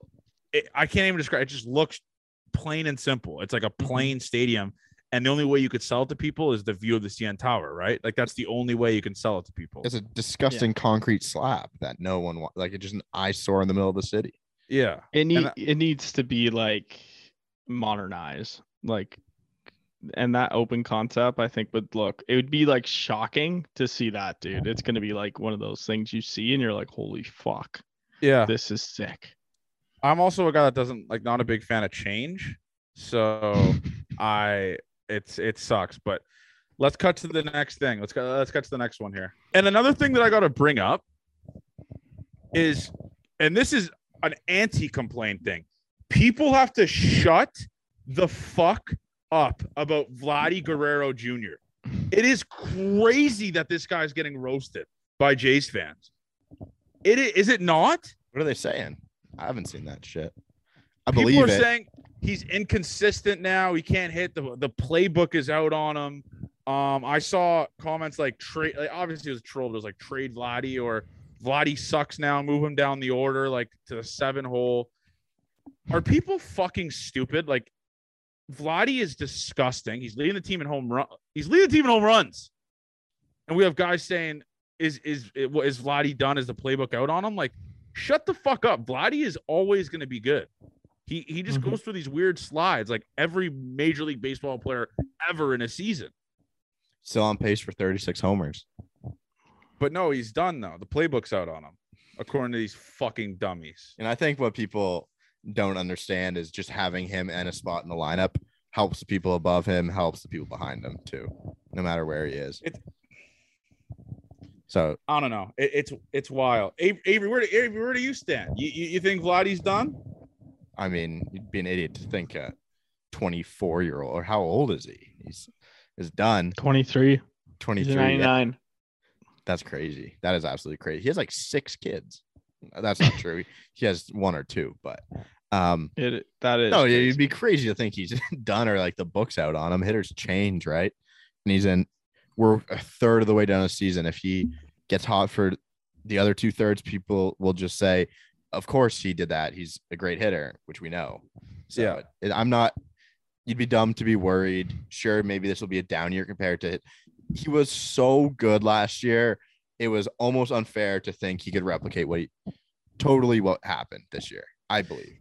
It, I can't even describe. It just looks plain and simple. It's like a Mm-hmm. plain stadium, and the only way you could sell it to people is the view of the CN Tower, right? Like that's the only way you can sell it to people. It's a disgusting concrete slab that no one wa- like. It's just an eyesore in the middle of the city. Yeah, it need, I- it needs to be like modernized. Like and that open concept I think would look it would be like shocking to see that dude. It's gonna be like one of those things you see and you're like, holy fuck, yeah. this is sick. I'm also a guy that doesn't like not a big fan of change. So I it's it sucks, but let's cut to the next thing. Let's go let's cut to the next one here. And another thing that I got to bring up is and this is an anti-complaint thing. People have to shut the fuck up about Vladdy Guerrero Jr. It is crazy that this guy's getting roasted by Jays fans. It i- is it not? What are they saying? I haven't seen that shit. I People believe are it. saying he's inconsistent now. He can't hit the the playbook is out on him. Um, I saw comments like trade. Like, obviously, it was a troll. But it was like trade Vladdy or Vladdy sucks now. Move him down the order, like to the seven hole. Are people fucking stupid? Like Vladdy is disgusting. He's leading the team in home run. He's leading the team in home runs, and we have guys saying, "Is is is Vladdy done? Is the playbook out on him?" Like, shut the fuck up. Vladdy is always going to be good. He he just Mhm. goes through these weird slides, like every Major League Baseball player ever in a season. Still on pace for 36 homers. But no, he's done though. The playbook's out on him, according to these fucking dummies. And I think what people don't understand is just having him and a spot in the lineup helps the people above him, helps the people behind him too, no matter where he is. It- so I don't know. It, it's it's wild. Avery, Avery, where do Avery, where do you stand? You, you you think Vladdy's done? I mean, you'd be an idiot to think a 24 year old or how old is he? He's is done 23. 23. a Yeah, that's crazy. That is absolutely crazy. He has like six kids. That's not true. He has one or two, but um It that is no, crazy. it'd be crazy to think he's done or like the books out on him. Hitters change, right? And he's in. We're a third of the way down the season. If he gets hot for the other two thirds, people will just say, "Of course he did that. He's a great hitter," which we know. So Yeah. it- I'm not. You'd be dumb to be worried. Sure, maybe this will be a down year compared to. It. He was so good last year. It was almost unfair to think he could replicate what he totally what happened this year. I believe.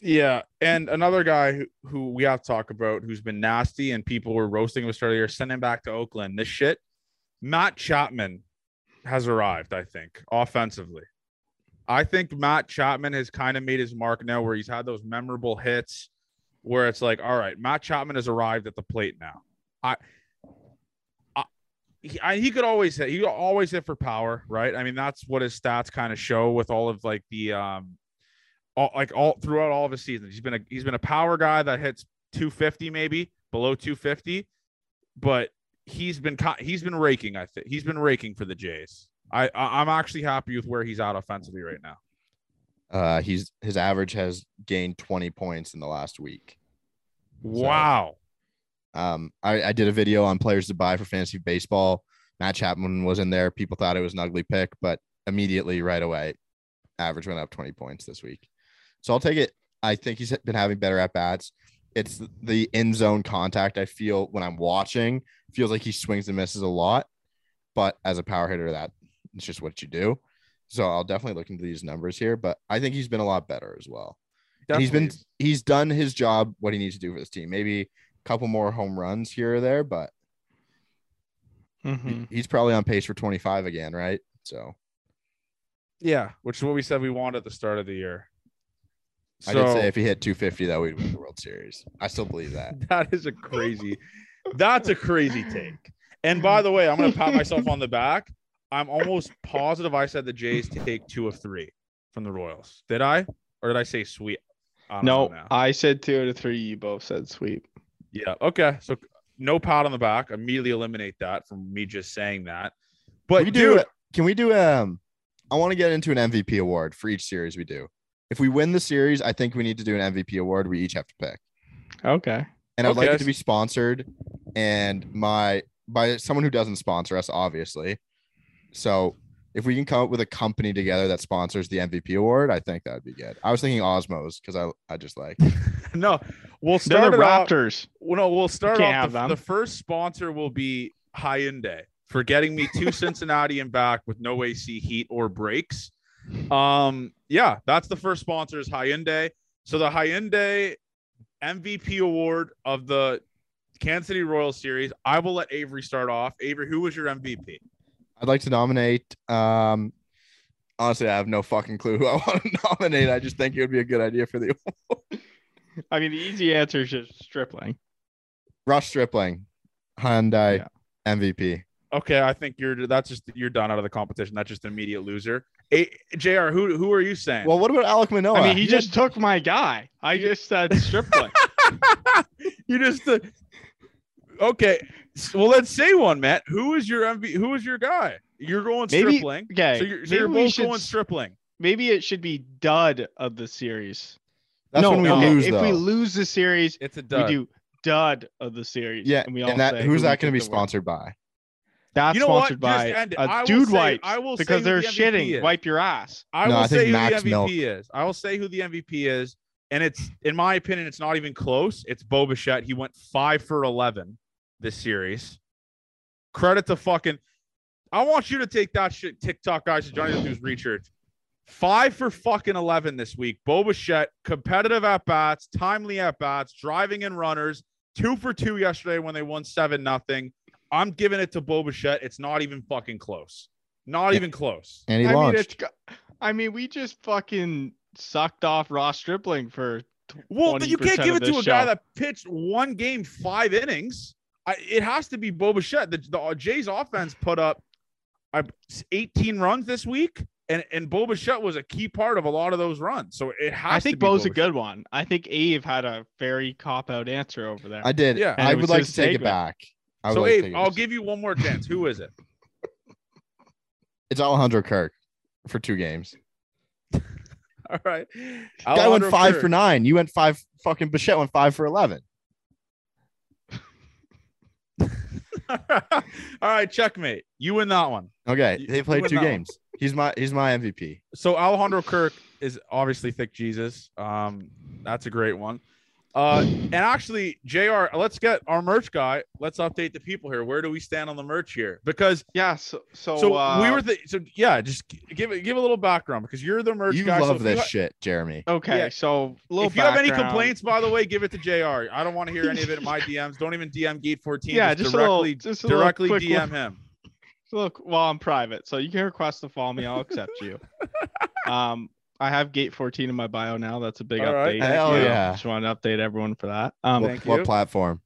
Yeah, and another guy who, who we have to talk about who's been nasty and people were roasting him earlier, send him back to Oakland. This shit, Matt Chapman has arrived. I think offensively, I think Matt Chapman has kind of made his mark now, where he's had those memorable hits, where it's like, all right, Matt Chapman has arrived at the plate now. I, he, I, he could always hit. He always hit for power, right? I mean, that's what his stats kind of show with all of like the um all like all throughout all of his seasons. He's been a he's been a power guy that hits 250 maybe below 250, but he's been he's been raking. I think he's been raking for the Jays. I, I I'm actually happy with where he's at offensively right now. Uh, he's his average has gained 20 points in the last week. Wow. Um, I, I did a video on players to buy for fantasy baseball. Matt Chapman was in there. People thought it was an ugly pick, but immediately right away, average went up 20 points this week. So I'll take it. I think he's been having better at bats. It's the in zone contact. I feel when I'm watching, feels like he swings and misses a lot. But as a power hitter, that it's just what you do. So I'll definitely look into these numbers here. But I think he's been a lot better as well. He's been he's done his job, what he needs to do for this team. Maybe a couple more home runs here or there, but Mhm. he's probably on pace for 25 again, right? So yeah, which is what we said we wanted at the start of the year. I did So- say if he hit 250, that we'd win the World Series. I still believe that. That is a crazy. that's a crazy take. And by the way, I'm gonna pat myself on the back. I'm almost positive I said the Jays take two of three from the Royals. Did I? Or did I say sweet? I No. I said two out of three. You both said sweep. Yeah. Okay. So no pat on the back. Immediately eliminate that from me just saying that. But Can we do dude, Can we do um I want to get into an MVP award for each series we do. If we win the series, I think we need to do an MVP award we each have to pick. Okay. And I'd like it to be sponsored and my by someone who doesn't sponsor us, obviously. So if we can come up with a company together that sponsors the MVP award, I think that would be good. I was thinking Osmos because I, I just like no, we'll start the it off. Raptors. Well, no, we'll start off. have The, them. the first sponsor will be Hyundai for getting me to Cincinnati and back with no AC, heat, or brakes. Um, yeah, that's the first sponsor is Hyundai. So the Hyundai MVP award of the Kansas City Royals series. I will let Avery start off. Avery, who was your MVP? I'd like to nominate um honestly I have no fucking clue who I want to nominate. I just think it would be a good idea for the I mean, the easy answer is just Stripling. Ross Stripling, Hyundai Yeah. MVP. Okay, I think you're that's just you're done out of the competition. That's just an immediate loser. A, Jr. Who who are you saying? Well, what about Alek Manoah? I mean, he had- just took my guy. I just said Stripling. you just uh, okay. S- Well, let's say one, Matt. Who is your MV? Who is your guy? You're going Maybe- stripling. Okay. So you're, so maybe you're both should going stripling. Maybe it should be dud of the series. that's no, when we no, lose if though. we lose the series, It's a dud. we do dud of the series. yeah, and we all and that say who's who that going to be the win- sponsored by? That's You know sponsored Just by end it. a I will dude say- wipes I will say because they're the shitting. is. Wipe your ass. I No, will I say who Max the MVP Milk. is. I will say who the MVP is, and it's in my opinion, it's not even close. It's Bo Bichette. He went five for eleven this series. Credit to fucking. I want you to take that shit, TikTok guys. So Johnny doesn't do research. Five for fucking eleven this week. Bo Bichette, competitive at bats, timely at bats, driving in runners. Two for two yesterday when they won seven nothing. I'm giving it to Bo Bichette. It's not even fucking close. Not Yeah. even close. And he I mean, launched. it's. I mean, we just fucking sucked off Ross Stripling for. t- Well, you can't give it to this a guy that pitched one game, five innings. I, it has to be Bo Bichette. The, the Jays offense put up uh, 18 runs this week, and and Bo Bichette was a key part of a lot of those runs. So it has. I to think be Bo's Bo a good one. I think Ave had a very cop out answer over there. I did. Yeah. And I would like to take it back. I so like Abe, I'll give you one more chance. Who is it? It's Alejandro Kirk for two games. All right, Guy went five Kirk. for nine. You went five. Fucking Bichette went five for eleven. All right, checkmate. You win that one. Okay, they played two that one. games. He's my he's my MVP. so Alejandro Kirk is obviously thick Jesus. Um, that's a great one. Uh, and actually, Jr. Let's get our merch guy. Let's update the people here. Where do we stand on the merch here? Because yeah. So so, so uh, we were the so yeah. Just give it give a little background because you're the merch You guy. love if this you, ha- shit, Jeremy. okay. yeah. So little if you have any complaints, by the way, give it to Jr. I don't want to hear any of it in my DMs. Don't even DM Gate 14. yeah, just just, a little, directly just a directly DM look- him. Look, well, I'm private, so you can request to follow me. I'll accept you. um, I have Gate 14 in my bio now. That's a big All right. update. Hell Uh, yeah. Just want to update everyone for that. Um, what, Thank what you. platform?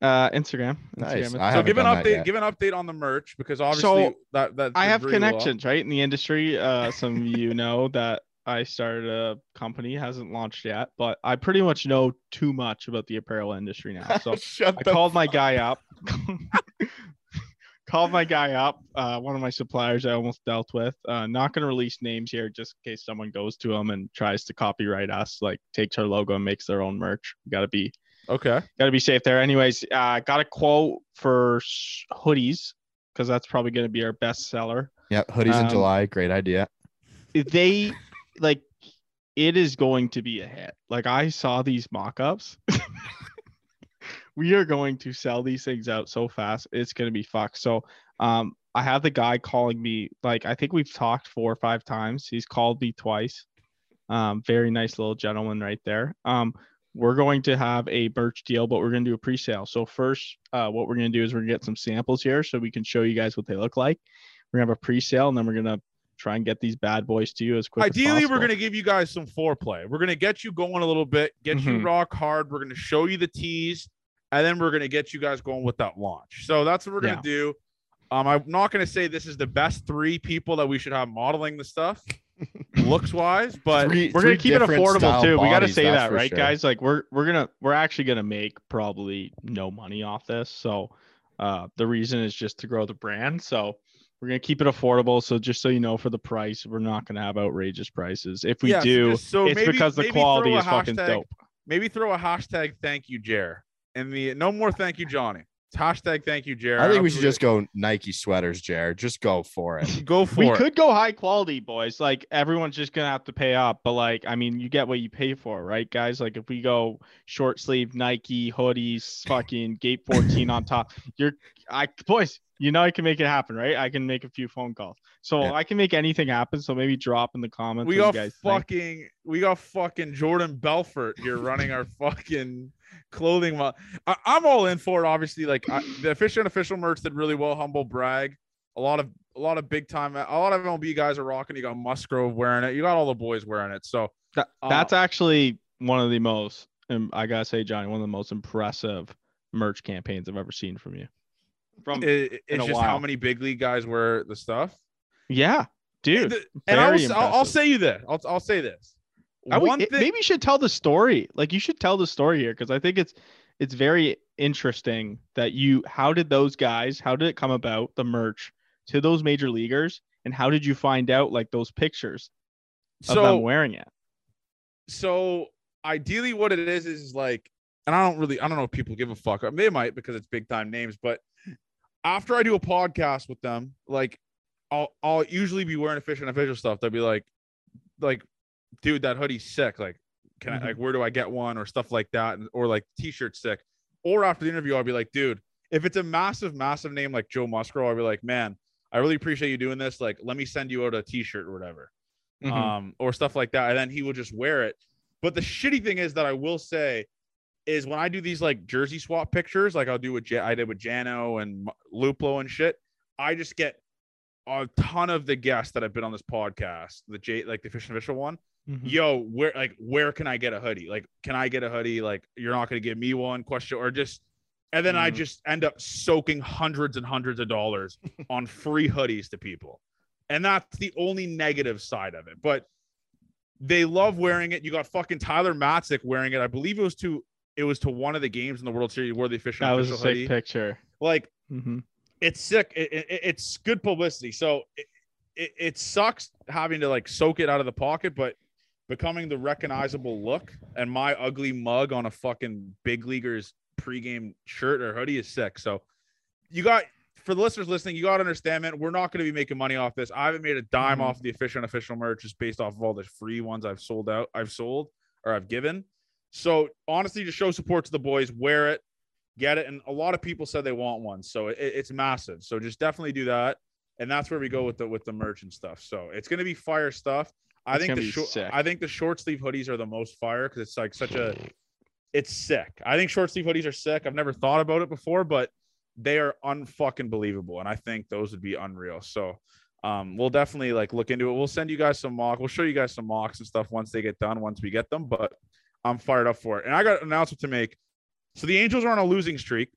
uh, Instagram. Nice. Instagram. I So haven't give an update. Give an update on the merch because So, obviously that that I have really well. connections right in the industry. Uh, some of you know that I started a company, hasn't launched yet, but I pretty much know too much about the apparel industry now. So Shut I the called my guy up. called my guy up. Uh, one of my suppliers I almost dealt with. Uh, not going to release names here just in case someone goes to them and tries to copyright us, like takes our logo and makes their own merch. Got to be Okay. got to be safe there. Anyways, uh, got a quote for s- hoodies because that's probably going to be our best seller. Yeah, hoodies in Um, July. Great idea. They like it is going to be a hit. Like I saw these mock-ups. we are going to sell these things out so fast. It's going to be fucked. So, um, I have the guy calling me. Like I think we've talked four or five times. He's called me twice. Um, very nice little gentleman right there. Um, we're going to have a merch deal, but we're going to do a pre-sale. So first, uh, what we're going to do is we're going to get some samples here so we can show you guys what they look like. We're going to have a pre-sale, and then we're going to try and get these bad boys to you as quick. Ideally, as we're going to give you guys some foreplay. We're going to get you going a little bit, get you Mhm. rock hard. We're going to show you the teas, and then we're going to get you guys going with that launch. So that's what we're going Yeah. to do. Um, I'm not going to say this is the best three people that we should have modeling the stuff, looks wise, but Three- we're gonna keep it affordable style too. we got to say that, right, sure. guys? Like we're we're gonna we're actually gonna make probably no money off this. So uh, the reason is just to grow the brand. So we're gonna keep it affordable. So just so you know, for the price, we're not gonna have outrageous prices. If we Yeah, so do, just- so it's maybe- because the quality throw a is fucking dope. maybe throw a hashtag thank you, Jer. And the no more thank you, Johnny. It's hashtag thank you, Jared. I think we should just go Nike sweaters, Jared. Just go for it. go for We it. could go high quality, boys. Like everyone's just gonna have to pay up, but like I mean, you get what you pay for, right, guys? Like if we go short sleeve Nike hoodies, fucking Gate 14 on top, you're I boys, you know I can make it happen, right? I can make a few phone calls, so Yeah. I can make anything happen. So maybe drop in the comments. we got you guys think. fucking we got fucking Jordan Belfort here running our fucking clothing. Mo- I, I'm all in for it. Obviously, like I, the official and official merch did really well. Humble brag. A lot of a lot of big time. A lot of MLB guys are rocking. You got Musgrove wearing it. You got all the boys wearing it. So That, Uh, that's actually one of the most, and I gotta say, Johnny, one of the most impressive merch campaigns I've ever seen from you. From it, it- it's just how many big league guys wear the stuff. yeah, dude. The- and I'll, I'll, I'll say you this. I'll, I'll say this. I would, it- maybe you should tell the story. Like you should tell the story here because I think it's it's very interesting that you how did those guys how did it come about the merch to those major leaguers and how did you find out like those pictures of them so wearing it? so ideally what it is is like and i don't really i don't know if people give a fuck they might because it's big time names but after i do a podcast with them like i'll i'll usually be wearing official official stuff they'll be like like dude that hoodie's sick like can Mhm. i like where do i get one or stuff like that and- or like t-shirt sick or after the interview i'll be like dude if it's a massive massive name like joe musgrove i'll be like man i really appreciate you doing this like let me send you out a t-shirt or whatever Mhm. um, or stuff like that. And then he will just wear it. But the shitty thing is that I will say is when I do these like jersey swap pictures, like I'll do with J- I did with Jano and Luplo and shit. I just get a ton of the guests that have been on this podcast, the J like the official official one. Mhm. Yo, where like where can I get a hoodie? Like, can I get a hoodie? Like, you're not gonna give me one question or just and then I Mhm. just end up soaking hundreds and hundreds of dollars on free hoodies to people. And that's the only negative side of it. But they love wearing it. You got fucking Tyler Matzek wearing it. I believe it was to it was to one of the games in the World Series where the official That was a official sick hoodie. picture. Like Mhm. it's sick. It, it- it's good publicity. So it, it, it sucks having to like soak it out of the pocket, but becoming the recognizable look and my ugly mug on a fucking big leaguer's pregame shirt or hoodie is sick. So you got for the listeners listening, you got to understand, man. We're not going to be making money off this. I haven't made a dime Mhm. off the official and official merch just based off of all the free ones I've sold out, I've sold or I've given. So honestly, to show support to the boys, wear it, get it. And a lot of people said they want one, so it, it's massive. So just definitely do that, and that's where we go with the with the merch and stuff. So it's gonna be fire stuff. I It's think the short. I think the short sleeve hoodies are the most fire because it's like such a, it's sick. I think short sleeve hoodies are sick. I've never thought about it before, but they are unfucking believable, and I think those would be unreal. So. Um, we'll definitely like look into it. We'll send you guys some mock. We'll show you guys some mocks and stuff once they get done, once we get them. But I'm fired up for it. And I got an announcement to make. So the Angels are on a losing streak.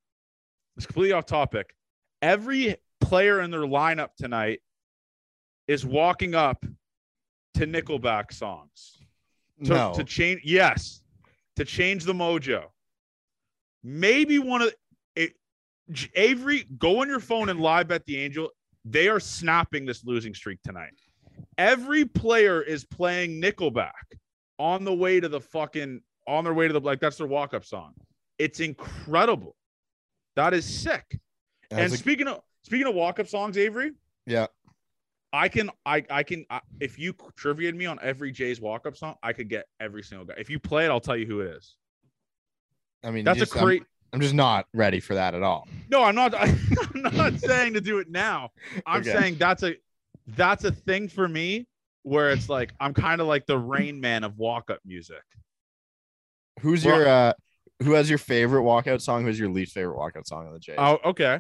It's completely off topic. Every player in their lineup tonight is walking up to Nickelback songs to, no. to change. Yes, to change the mojo. Maybe one of it, Avery, go on your phone and live bet the Angel. They are snapping this losing streak tonight. Every player is playing Nickelback on the way to the fucking on their way to the like that's their walk up song. It's incredible. That is sick. That's and a- speaking of speaking of walk up songs, Avery, yeah. I can I I can I, if you trivia me on every Jay's walk up song, I could get every single guy. If you play it, I'll tell you who it is. I mean, That's just- a I'm- great. I'm, just not ready for that at all. No, I'm not. I'm not saying to do it now. I'm Okay. saying that's a that's a thing for me where it's like I'm kind of like the Rain Man of walk up music. Who's Well- your uh who has your favorite walkout song? Who's your least favorite walkout song on the Jays? Oh, okay.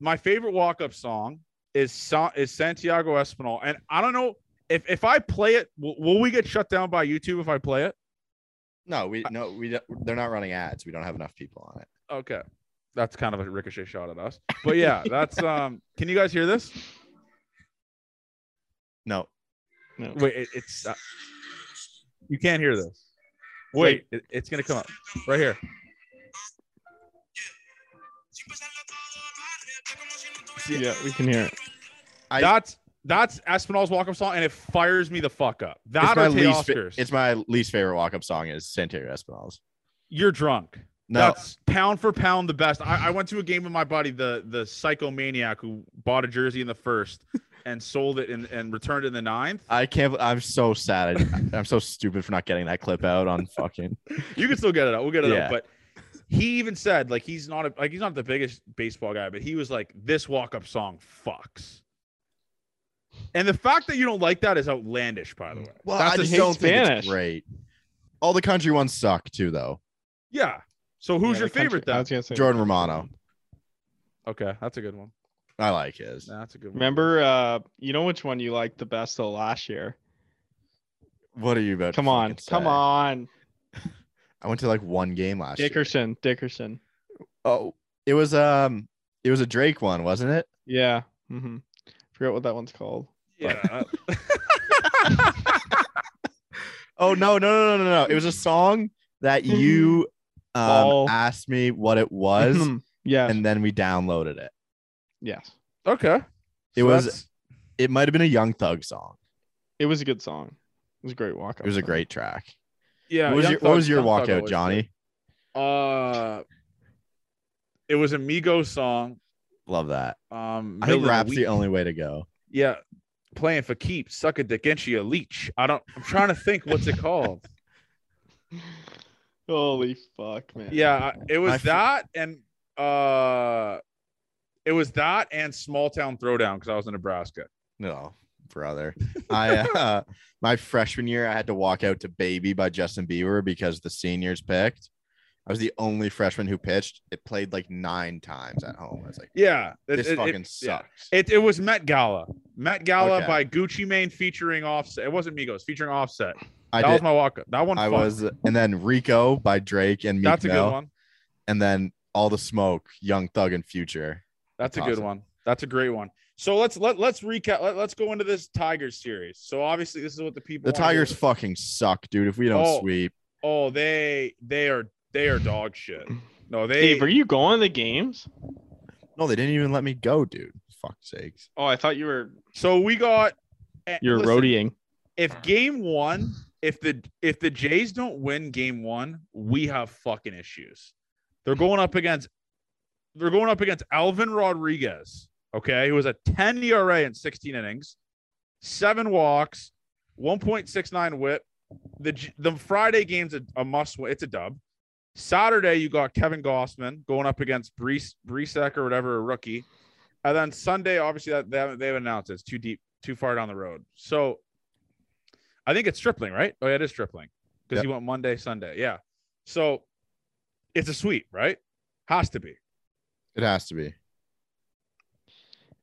My favorite walk up song is Sa- is Santiago Espinal, and I don't know if if I play it, will, will we get shut down by YouTube if I play it? no, we no we they're not running ads. We don't have enough people on it. Okay. That's kind of a ricochet shot at us. But yeah, that's um can you guys hear this? No, No. Wait, it, it's uh, you can't hear this. Wait, it, it's gonna come up right here. Yeah, we can hear it. I- that's that's Espinal's walk up song, and it fires me the fuck up. it's That my or least. fa- it's my least favorite walk up song is Santiago Espinal's. You're drunk. No, That's pound for pound the best. I, I went to a game with my buddy, the the psychomaniac who bought a jersey in the first and sold it in, and returned it in the ninth. I can't. I'm so sad. I, I'm so stupid for not getting that clip out on fucking. You can still get it out. We'll get it Yeah. out. But he even said like he's not a, like he's not the biggest baseball guy, but he was like this walk up song fucks. And the fact that you don't like that is outlandish, by the way. Well, That's I a just hate don't think it's great. All the country ones suck too, though. Yeah. So who's Yeah, your the country- favorite I then? was gonna say Jordan Romano. Okay, that's a good one. I like his. Nah, that's a good one. Remember, uh, you know which one you liked the best of last year? What are you about? to Come on, fucking come say? on, I went to like one game last year. Dickerson, Dickerson. Oh, it was um, it was a Drake one, wasn't it? Yeah. Mm-hmm. Forget what that one's called. Yeah. Oh no, no, no, no, no, no! It was a song that you um asked me what it was, yeah. and then we downloaded it. Yes. okay. It So was- that's- It might have been a Young Thug song. It was a good song. It was a great walk. It was a great track. yeah. what was Young your What Thug- was your Young Thug walkout, always Johnny? did. Uh, it was a Migos song. Love that. Um, I middle think of the rap's the week. only way to go. Yeah, playing for keeps. Suck a dick into a leech. I don't. I'm trying to think. What's it called? Holy fuck, man. Yeah, I- it was I f- that and uh, it was that and Small Town Throwdown because I was in Nebraska. No, brother. I uh, my freshman year, I had to walk out to "Baby" by Justin Bieber because the seniors picked. I was the only freshman who pitched. It played like nine times at home. I was like, Yeah, this it- it- fucking yeah. sucks. It, it was Met Gala. Met Gala Okay. by Gucci Mane featuring Offset. It wasn't Migos featuring Offset. I that did. was my walk up. That one. I fucked. was, and then Rico by Drake and Meek That's a good one. and then All the Smoke, Young Thug and Future. That's a That's good one. That's a great one. So let's let let's recap. Let, let's go into this Tigers series. So obviously this is what the people. The Tigers fucking suck, dude. If we don't Oh, sweep, Oh, they they are they are dog shit. No, they. Dave, are you going to the games? no, they didn't even let me go, dude. Fuck sakes. Oh, I thought you were So we got. eh, you're listen, roadieing. If game one, if the if the Jays don't win game one, we have fucking issues. They're going up against. They're going up against Alvin Rodriguez. Okay, who was a 10 ERA in 16 innings, seven walks, 1.69 WHIP. The the Friday game's a, a must win. It's a dub. Saturday you got Kevin Gausman going up against Brees Brieske or whatever a rookie, and then Sunday obviously that they haven't, they haven't announced it. it's too deep, too far down the road. So I think it's Stripling, right? Oh yeah, it is Stripling because Yep. he went Monday, Sunday. Yeah, so it's a sweep, right? Has to be. It has to be.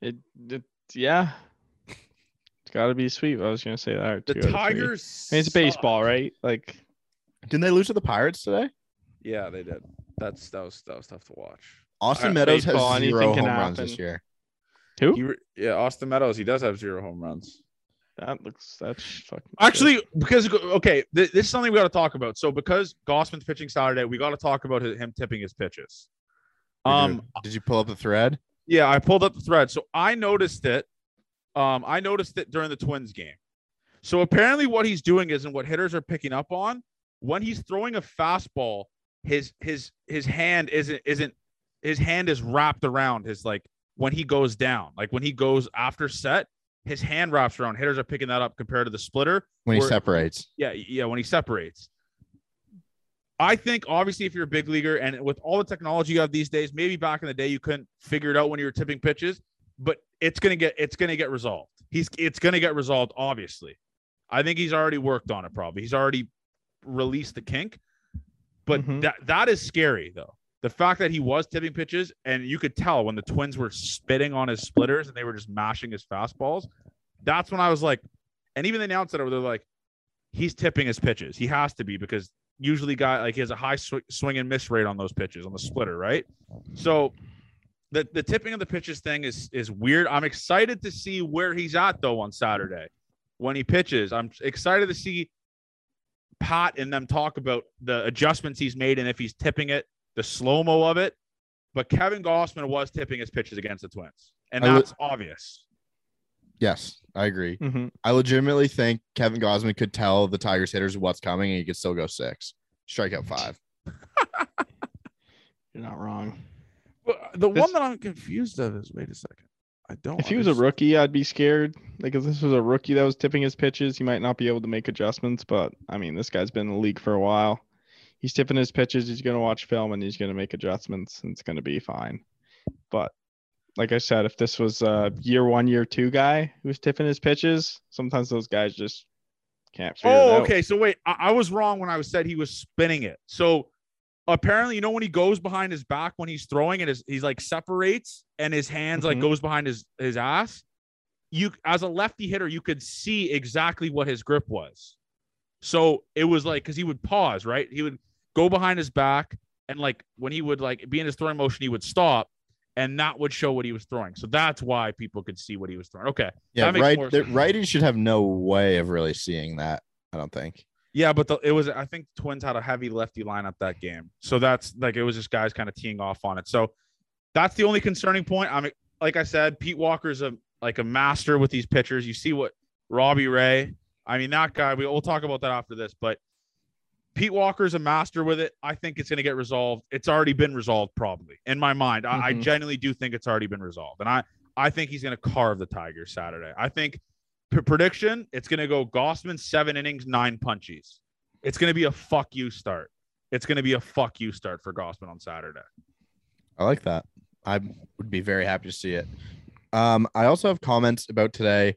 It, it yeah. It's got to be sweet. I was gonna say that. The two out of three. Tigers. I mean, it's baseball, right? Like Didn't they lose to the Pirates today? Yeah, they did. That's that was that was tough to watch. Austin Meadows baseball, has anything zero can home runs this year. who? He, yeah, Austin Meadows. He does have zero home runs. That looks that's fucking. good. Actually, because okay, th- this is something we got to talk about. So because Gausman's pitching Saturday, we got to talk about hi- him tipping his pitches. Um, did you pull up the thread? yeah, I pulled up the thread, so I noticed it. Um, I noticed it during the Twins game. So apparently, what he's doing is, and what hitters are picking up on, when he's throwing a fastball, his his his hand isn't isn't his hand is wrapped around his like when he goes down, like when he goes after set, his hand wraps around. Hitters are picking that up compared to the splitter. when he separates. Yeah, yeah, when he separates. I think obviously if you're a big leaguer and with all the technology you have these days, maybe back in the day you couldn't figure it out when you were tipping pitches, but it's gonna get it's gonna get resolved. He's it's gonna get resolved, obviously. I think he's already worked on it probably. He's already released the kink. But Mhm. that that is scary though. The fact that he was tipping pitches and you could tell when the twins were spitting on his splitters and they were just mashing his fastballs, that's when I was like, and even the announcer they're like, he's tipping his pitches. He has to be because usually guy like he has a high sw- swing and miss rate on those pitches on the splitter, right? So the the tipping of the pitches thing is is weird. I'm excited to see where he's at though on Saturday when he pitches. I'm excited to see Pat and them talk about the adjustments he's made and if he's tipping it, the slow mo of it. But Kevin Gausman was tipping his pitches against the Twins, and I would- that's obvious. Yes, I agree. Mhm. I legitimately think Kevin Gausman could tell the Tigers hitters what's coming and he could still go six. Strikeout five. You're not wrong. But the This- one that I'm confused of is wait a second. I don't. If he was a rookie, I'd be scared. Like if this was a rookie that was tipping his pitches, he might not be able to make adjustments. But I mean, this guy's been in the league for a while. He's tipping his pitches. He's gonna watch film and he's gonna make adjustments, and it's gonna be fine. But like I said, if this was a year one, year two guy who was tipping his pitches, sometimes those guys just can't figure it Oh, okay. So wait, I, I was wrong when I said he was spinning it. So apparently, you know, when he goes behind his back when he's throwing it, is he's like separates and his hands like Mhm. goes behind his his ass. You as a lefty hitter, you could see exactly what his grip was. So it was like because he would pause, right? He would go behind his back and like when he would like be in his throwing motion, he would stop. And that would show what he was throwing. So that's why people could see what he was throwing. Okay. Yeah, right. The righties should have no way of really seeing that. I don't think. Yeah, but the, it was I think Twins had a heavy lefty lineup that game, so that's like it was just guys kind of teeing off on it. So that's the only concerning point. I'm like I said, Pete Walker's a like a master with these pitchers. You see what Robbie Ray. I mean that guy. We, we'll talk about that after this, but Pete Walker's a master with it. I think it's going to get resolved. It's already been resolved, probably in my mind. I, I Mhm. genuinely do think it's already been resolved, and I I think he's going to carve the Tigers Saturday. I think p- prediction it's going to go Gausman seven innings, nine punchies. It's going to be a fuck you start. It's going to be a fuck you start for Gausman on Saturday. I like that. I would be very happy to see it. Um, I also have comments about today,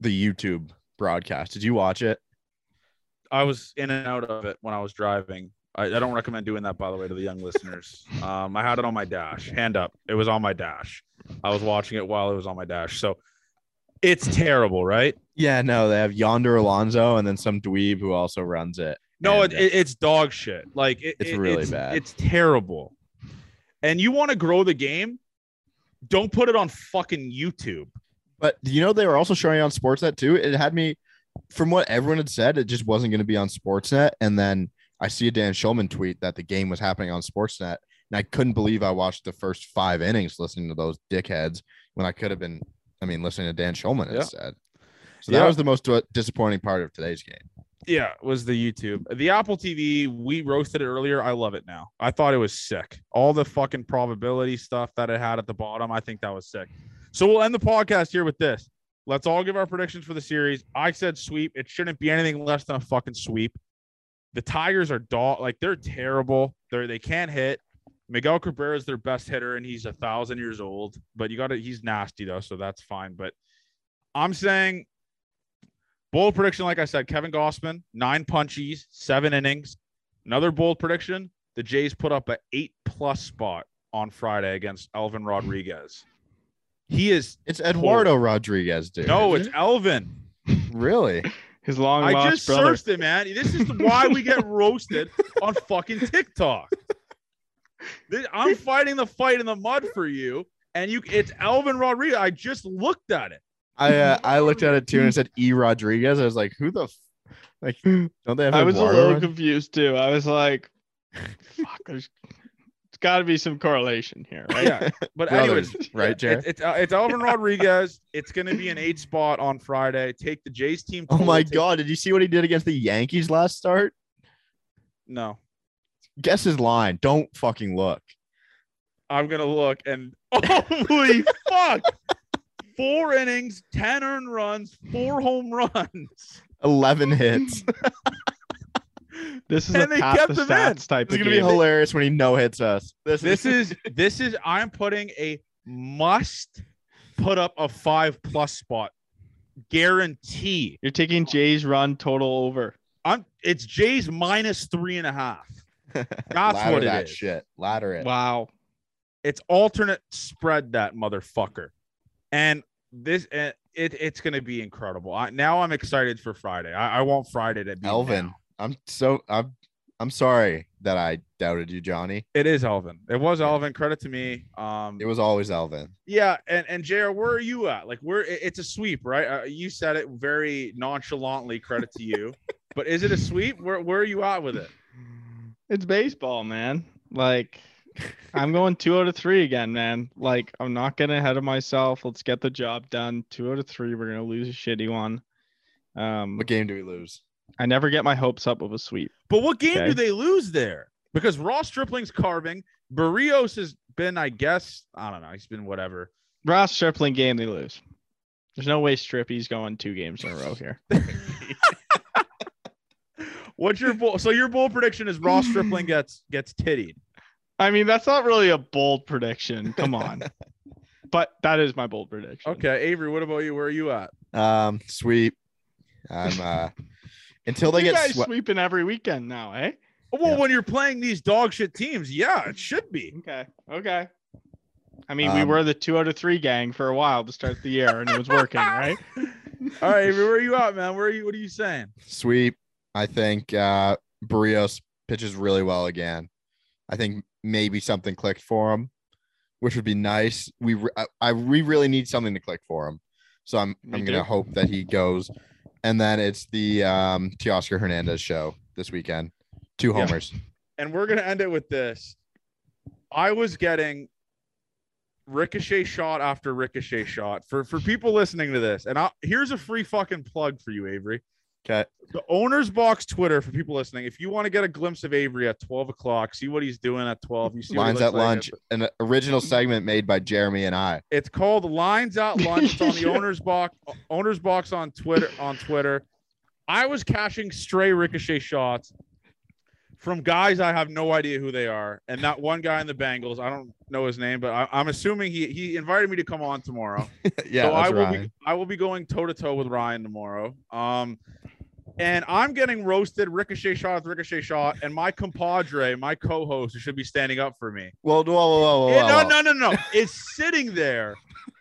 the YouTube broadcast. Did you watch it? I was in and out of it when I was driving. I, I don't recommend doing that, by the way, to the young listeners. Um, I had it on my dash, hand up. It was on my dash. I was watching it while it was on my dash. So it's terrible, right? Yeah, no, they have Yonder Alonso and then some dweeb who also runs it. No, And, it, it, it's dog shit. Like it, It's it- really it's, bad. It's terrible. And you want to grow the game? Don't put it on fucking YouTube. But you know they were also showing on Sportsnet too. It had me, from what everyone had said, it just wasn't going to be on Sportsnet. And then I see a Dan Shulman tweet that the game was happening on Sportsnet, and I couldn't believe I watched the first five innings listening to those dickheads when I could have been, I mean, listening to Dan Shulman Yeah. instead. So that Yeah. was the most disappointing part of today's game. Yeah, was the YouTube. The Apple TV, we roasted it earlier. I love it now. I thought it was sick. All the fucking probability stuff that it had at the bottom, I think that was sick. So we'll end the podcast here with this. Let's all give our predictions for the series. I said sweep. It shouldn't be anything less than a fucking sweep. The Tigers are dog like they're terrible. They're they can't hit. Miguel Cabrera is their best hitter, and he's a thousand years old. But you got to he's nasty though, so that's fine. But I'm saying bold prediction, like I said, Kevin Gausman, nine punchies, seven innings. Another bold prediction: the Jays put up an eight plus spot on Friday against Elvin Rodriguez. He is It's Eduardo Rodriguez, dude. no, it's Elvin. really. His long I lost just brother. searched it, man. This is why we get roasted on fucking TikTok. I'm fighting the fight in the mud for you, and you. It's Elvin Rodriguez. I just looked at it. I uh, I looked at it too and it said E Rodriguez. I was like, who the f- like? Don't they have? I was a little Rod- confused too. I was like, fuck, there's it's got to be some correlation here, right? Yeah, but Brothers, anyways, right, yeah, Jared? It's it's, uh, it's Elvin Rodriguez. It's going to be an eight spot on Friday. Take the Jays team. Oh my take- god! Did you see what he did against the Yankees last start? No, Guess his line. Don't fucking look. I'm gonna look and holy fuck, four innings, 10 earned runs, four home runs. 11 hits. This is And a they pat kept the him in. stats type It's of gonna be hilarious when he no hits us. This, This is this is I'm putting a must put up a five plus spot. Guarantee. You're taking Jay's run total over. I'm it's Jay's minus three and a half. That's ladder what it that is. shit. Ladder it. Wow. It's alternate spread that motherfucker. And this uh, it, it's gonna be incredible. I, now I'm excited for Friday. I, I want Friday to be Elvin, now. I'm so I'm I'm sorry that I doubted you, Johnny. It is Elvin. It was Elvin. Credit to me. Um, It was always Elvin. Yeah, and and Jer, where are you at? Like, where it's a sweep, right? Uh, you said it very nonchalantly. Credit to you, but is it a sweep? Where where are you at with it? It's baseball, man. Like I'm going two out of three again, man. Like I'm not getting ahead of myself. Let's get the job done. Two out of three. We're gonna lose a shitty one. Um, What game do we lose? I never get my hopes up of a sweep. But what game do they lose there? Because Ross Stripling's carving. Berríos has been, I guess, I don't know. He's been whatever. Ross Stripling game, they lose. There's no way Strippy's going two games in a row here. What's your bull? So your bold prediction is Ross Stripling gets gets tittied. I mean, that's not really a bold prediction. Come on. but that is my bold prediction. Okay, Avery, what about you? Where are you at? Um, sweep. I'm uh until they you get guys swe- sweeping every weekend now, eh? Well, Yeah. when you're playing these dog shit teams, yeah, it should be. Okay. Okay. I mean, we Um, were the two out of three gang for a while to start the year, and it was working, right? All right, where are you at, man? Where are you? What are you saying? sweep. I think uh Berríos pitches really well again. I think maybe something clicked for him, which would be nice. We re- I, I we really need something to click for him. So I'm Me I'm gonna hope that he goes. And then it's the um Teoscar Hernandez show this weekend. Two Yeah. homers. and we're gonna end it with this. I was getting ricochet shot after ricochet shot for for people listening to this, and I, here's a free fucking plug for you, Avery. Okay. The owner's box Twitter for people listening. If you want to get a glimpse of Avery at 12 o'clock, see what he's doing at 12. You see Lines at like lunch, an original segment made by Jeremy and I. It's called Lines Out Lunch. It's on the owner's box owner's box on Twitter on Twitter. I was cashing stray ricochet shots from guys I have no idea who they are, and that one guy in the Bengals. I don't know his name, but I, I'm assuming he he invited me to come on tomorrow. yeah, so I will Ryan. be I will be going toe to toe with Ryan tomorrow. Um, and I'm getting roasted ricochet shot with ricochet shot, and my compadre, my co-host, who should be standing up for me, Well, whoa, whoa, whoa, whoa, yeah, whoa. no, no, no, no. is sitting there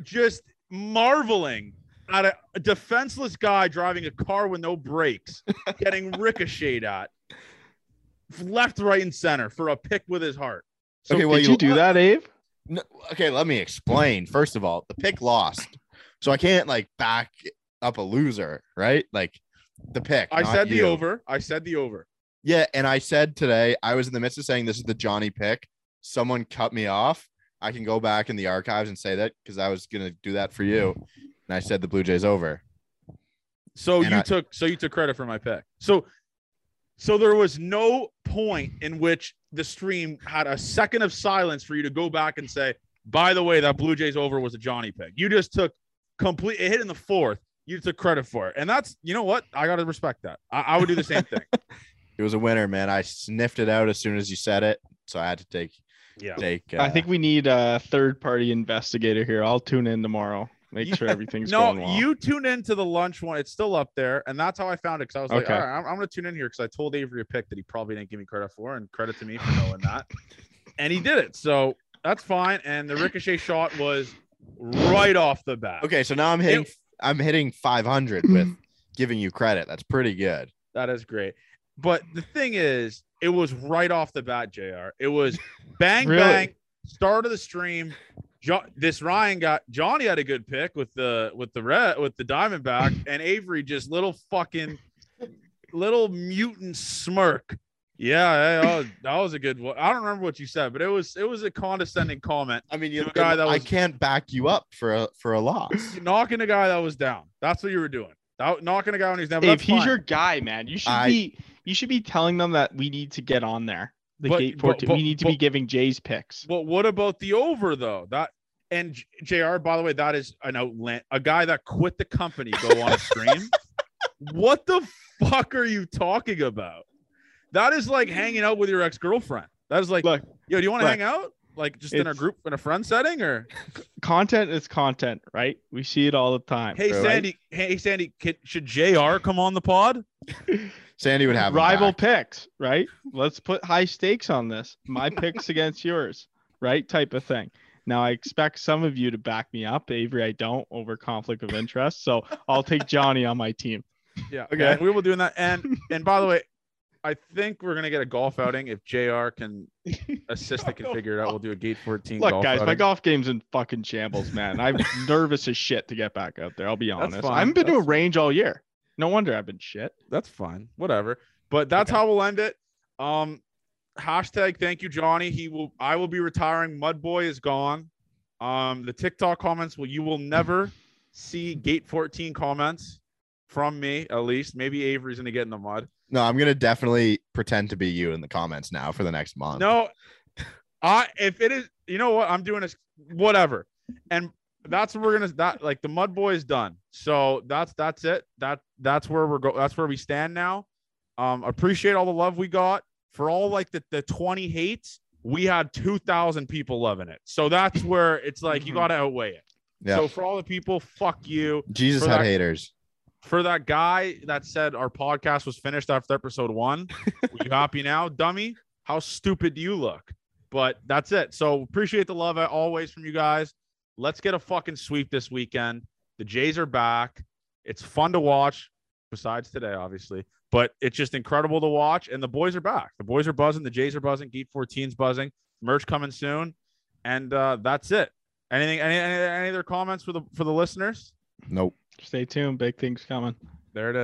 just marveling at a, a defenseless guy driving a car with no brakes, getting ricocheted at left, right, and center for a pick with his heart. So Okay, well, Did you- you do that, Ave? No, okay, let me explain. First of all, the pick lost, so I can't like back up a loser, right? Like the pick. I said the over. I said the over. Yeah, and I said today I was in the midst of saying this is the Johnny pick. Someone cut me off. I can go back in the archives and say that because I was gonna do that for you, and I said the Blue Jays over. So And you I- took so you took credit for my pick. So so there was no point in which the stream had a second of silence for you to go back and say, by the way, that Blue Jays over was a Johnny pick. You just took complete it hit in the fourth. You took credit for it. And that's you know what? I gotta respect that. I, I would do the same thing. It was a winner, man. I sniffed it out as soon as you said it, so I had to take Yeah. take. Uh, I think we need a third party investigator here. I'll tune in tomorrow. Make sure everything's No, going well. you tune into the lunch one. It's still up there, and that's how I found it. Because I was like, all right, I'm, I'm going to tune in here because I told Avery a pick that he probably didn't give me credit for, and credit to me for knowing that. And he did it, so that's fine. And the ricochet shot was right off the bat. Okay, so now I'm hitting. I'm hitting 500 with mm-hmm. giving you credit. That's pretty good. That is great. But the thing is, it was right off the bat, Jer. It was bang Really? bang, start of the stream. Jo- this Ryan got Johnny had a good pick with the with the red with the Diamondback, and Avery just little fucking little mutant smirk. Yeah, hey, oh, that was a good one. I don't remember what you said, but it was it was a condescending comment. I mean, you To a guy that was, I can't back you up for a for a loss. Knocking a guy that was down. That's what you were doing. That, knocking a guy when he's down. if he's fine. your guy, man, you should I- be you should be telling them that we need to get on there. The But- gate but- 14. but- we need to but- be giving Jay's picks. But what about the over though? That and Jer. By the way, that is an outland a guy that quit the company go on a stream. what the fuck are you talking about? That is like hanging out with your ex girlfriend. That is like, Look, yo, do you want to hang out? Like just in a group in a friend setting or content is content, right? We see it all the time. hey right? Sandy, hey Sandy, can, should Jer. come on the pod? Sandy would have rival picks, right? Let's put high stakes on this. My picks against yours, right? Type of thing. Now I expect some of you to back me up. Avery, I don't over conflict of interest. So I'll take Johnny on my team. Yeah. Okay. Okay. we will do that. And and by the way, I think we're gonna get a golf outing if Jer. can assist and can figure it out. We'll do a gate 14 Look, guys, my golf game's in fucking shambles, man. I'm nervous as shit to get back out there. I'll be That's honest. fine. I haven't been to a range all year. No wonder I've been shit. That's fine. Whatever. But that's Okay. how we'll end it. Um hashtag thank you, Johnny. He will I will be retiring. Mudboy is gone. Um the TikTok comments will you will never see gate 14 comments from me, at least. Maybe Avery's gonna get in the mud. No, I'm gonna definitely pretend to be you in the comments now for the next month. No, I if it is, you know what I'm doing is whatever, and that's what we're gonna that like the mud boy is done. So that's that's it. That that's where we're go. That's where we stand now. Um, appreciate all the love we got for all like the the 20 hates. We had 2,000 people loving it. So that's where it's like you Mhm. got to outweigh it. Yeah. So for all the people, fuck you. Jesus for had that- haters. For that guy that said our podcast was finished after episode one, are you happy now, dummy? How stupid do you look? But that's it. So appreciate the love always from you guys. Let's get a fucking sweep this weekend. The Jays are back. It's fun to watch, besides today, obviously. But it's just incredible to watch. And the boys are back. The boys are buzzing. The Jays are buzzing. Gate 14's buzzing. Merch coming soon. And uh, that's it. Anything? Any, any any other comments for the for the listeners? Nope. Stay tuned. Big things coming. There it is.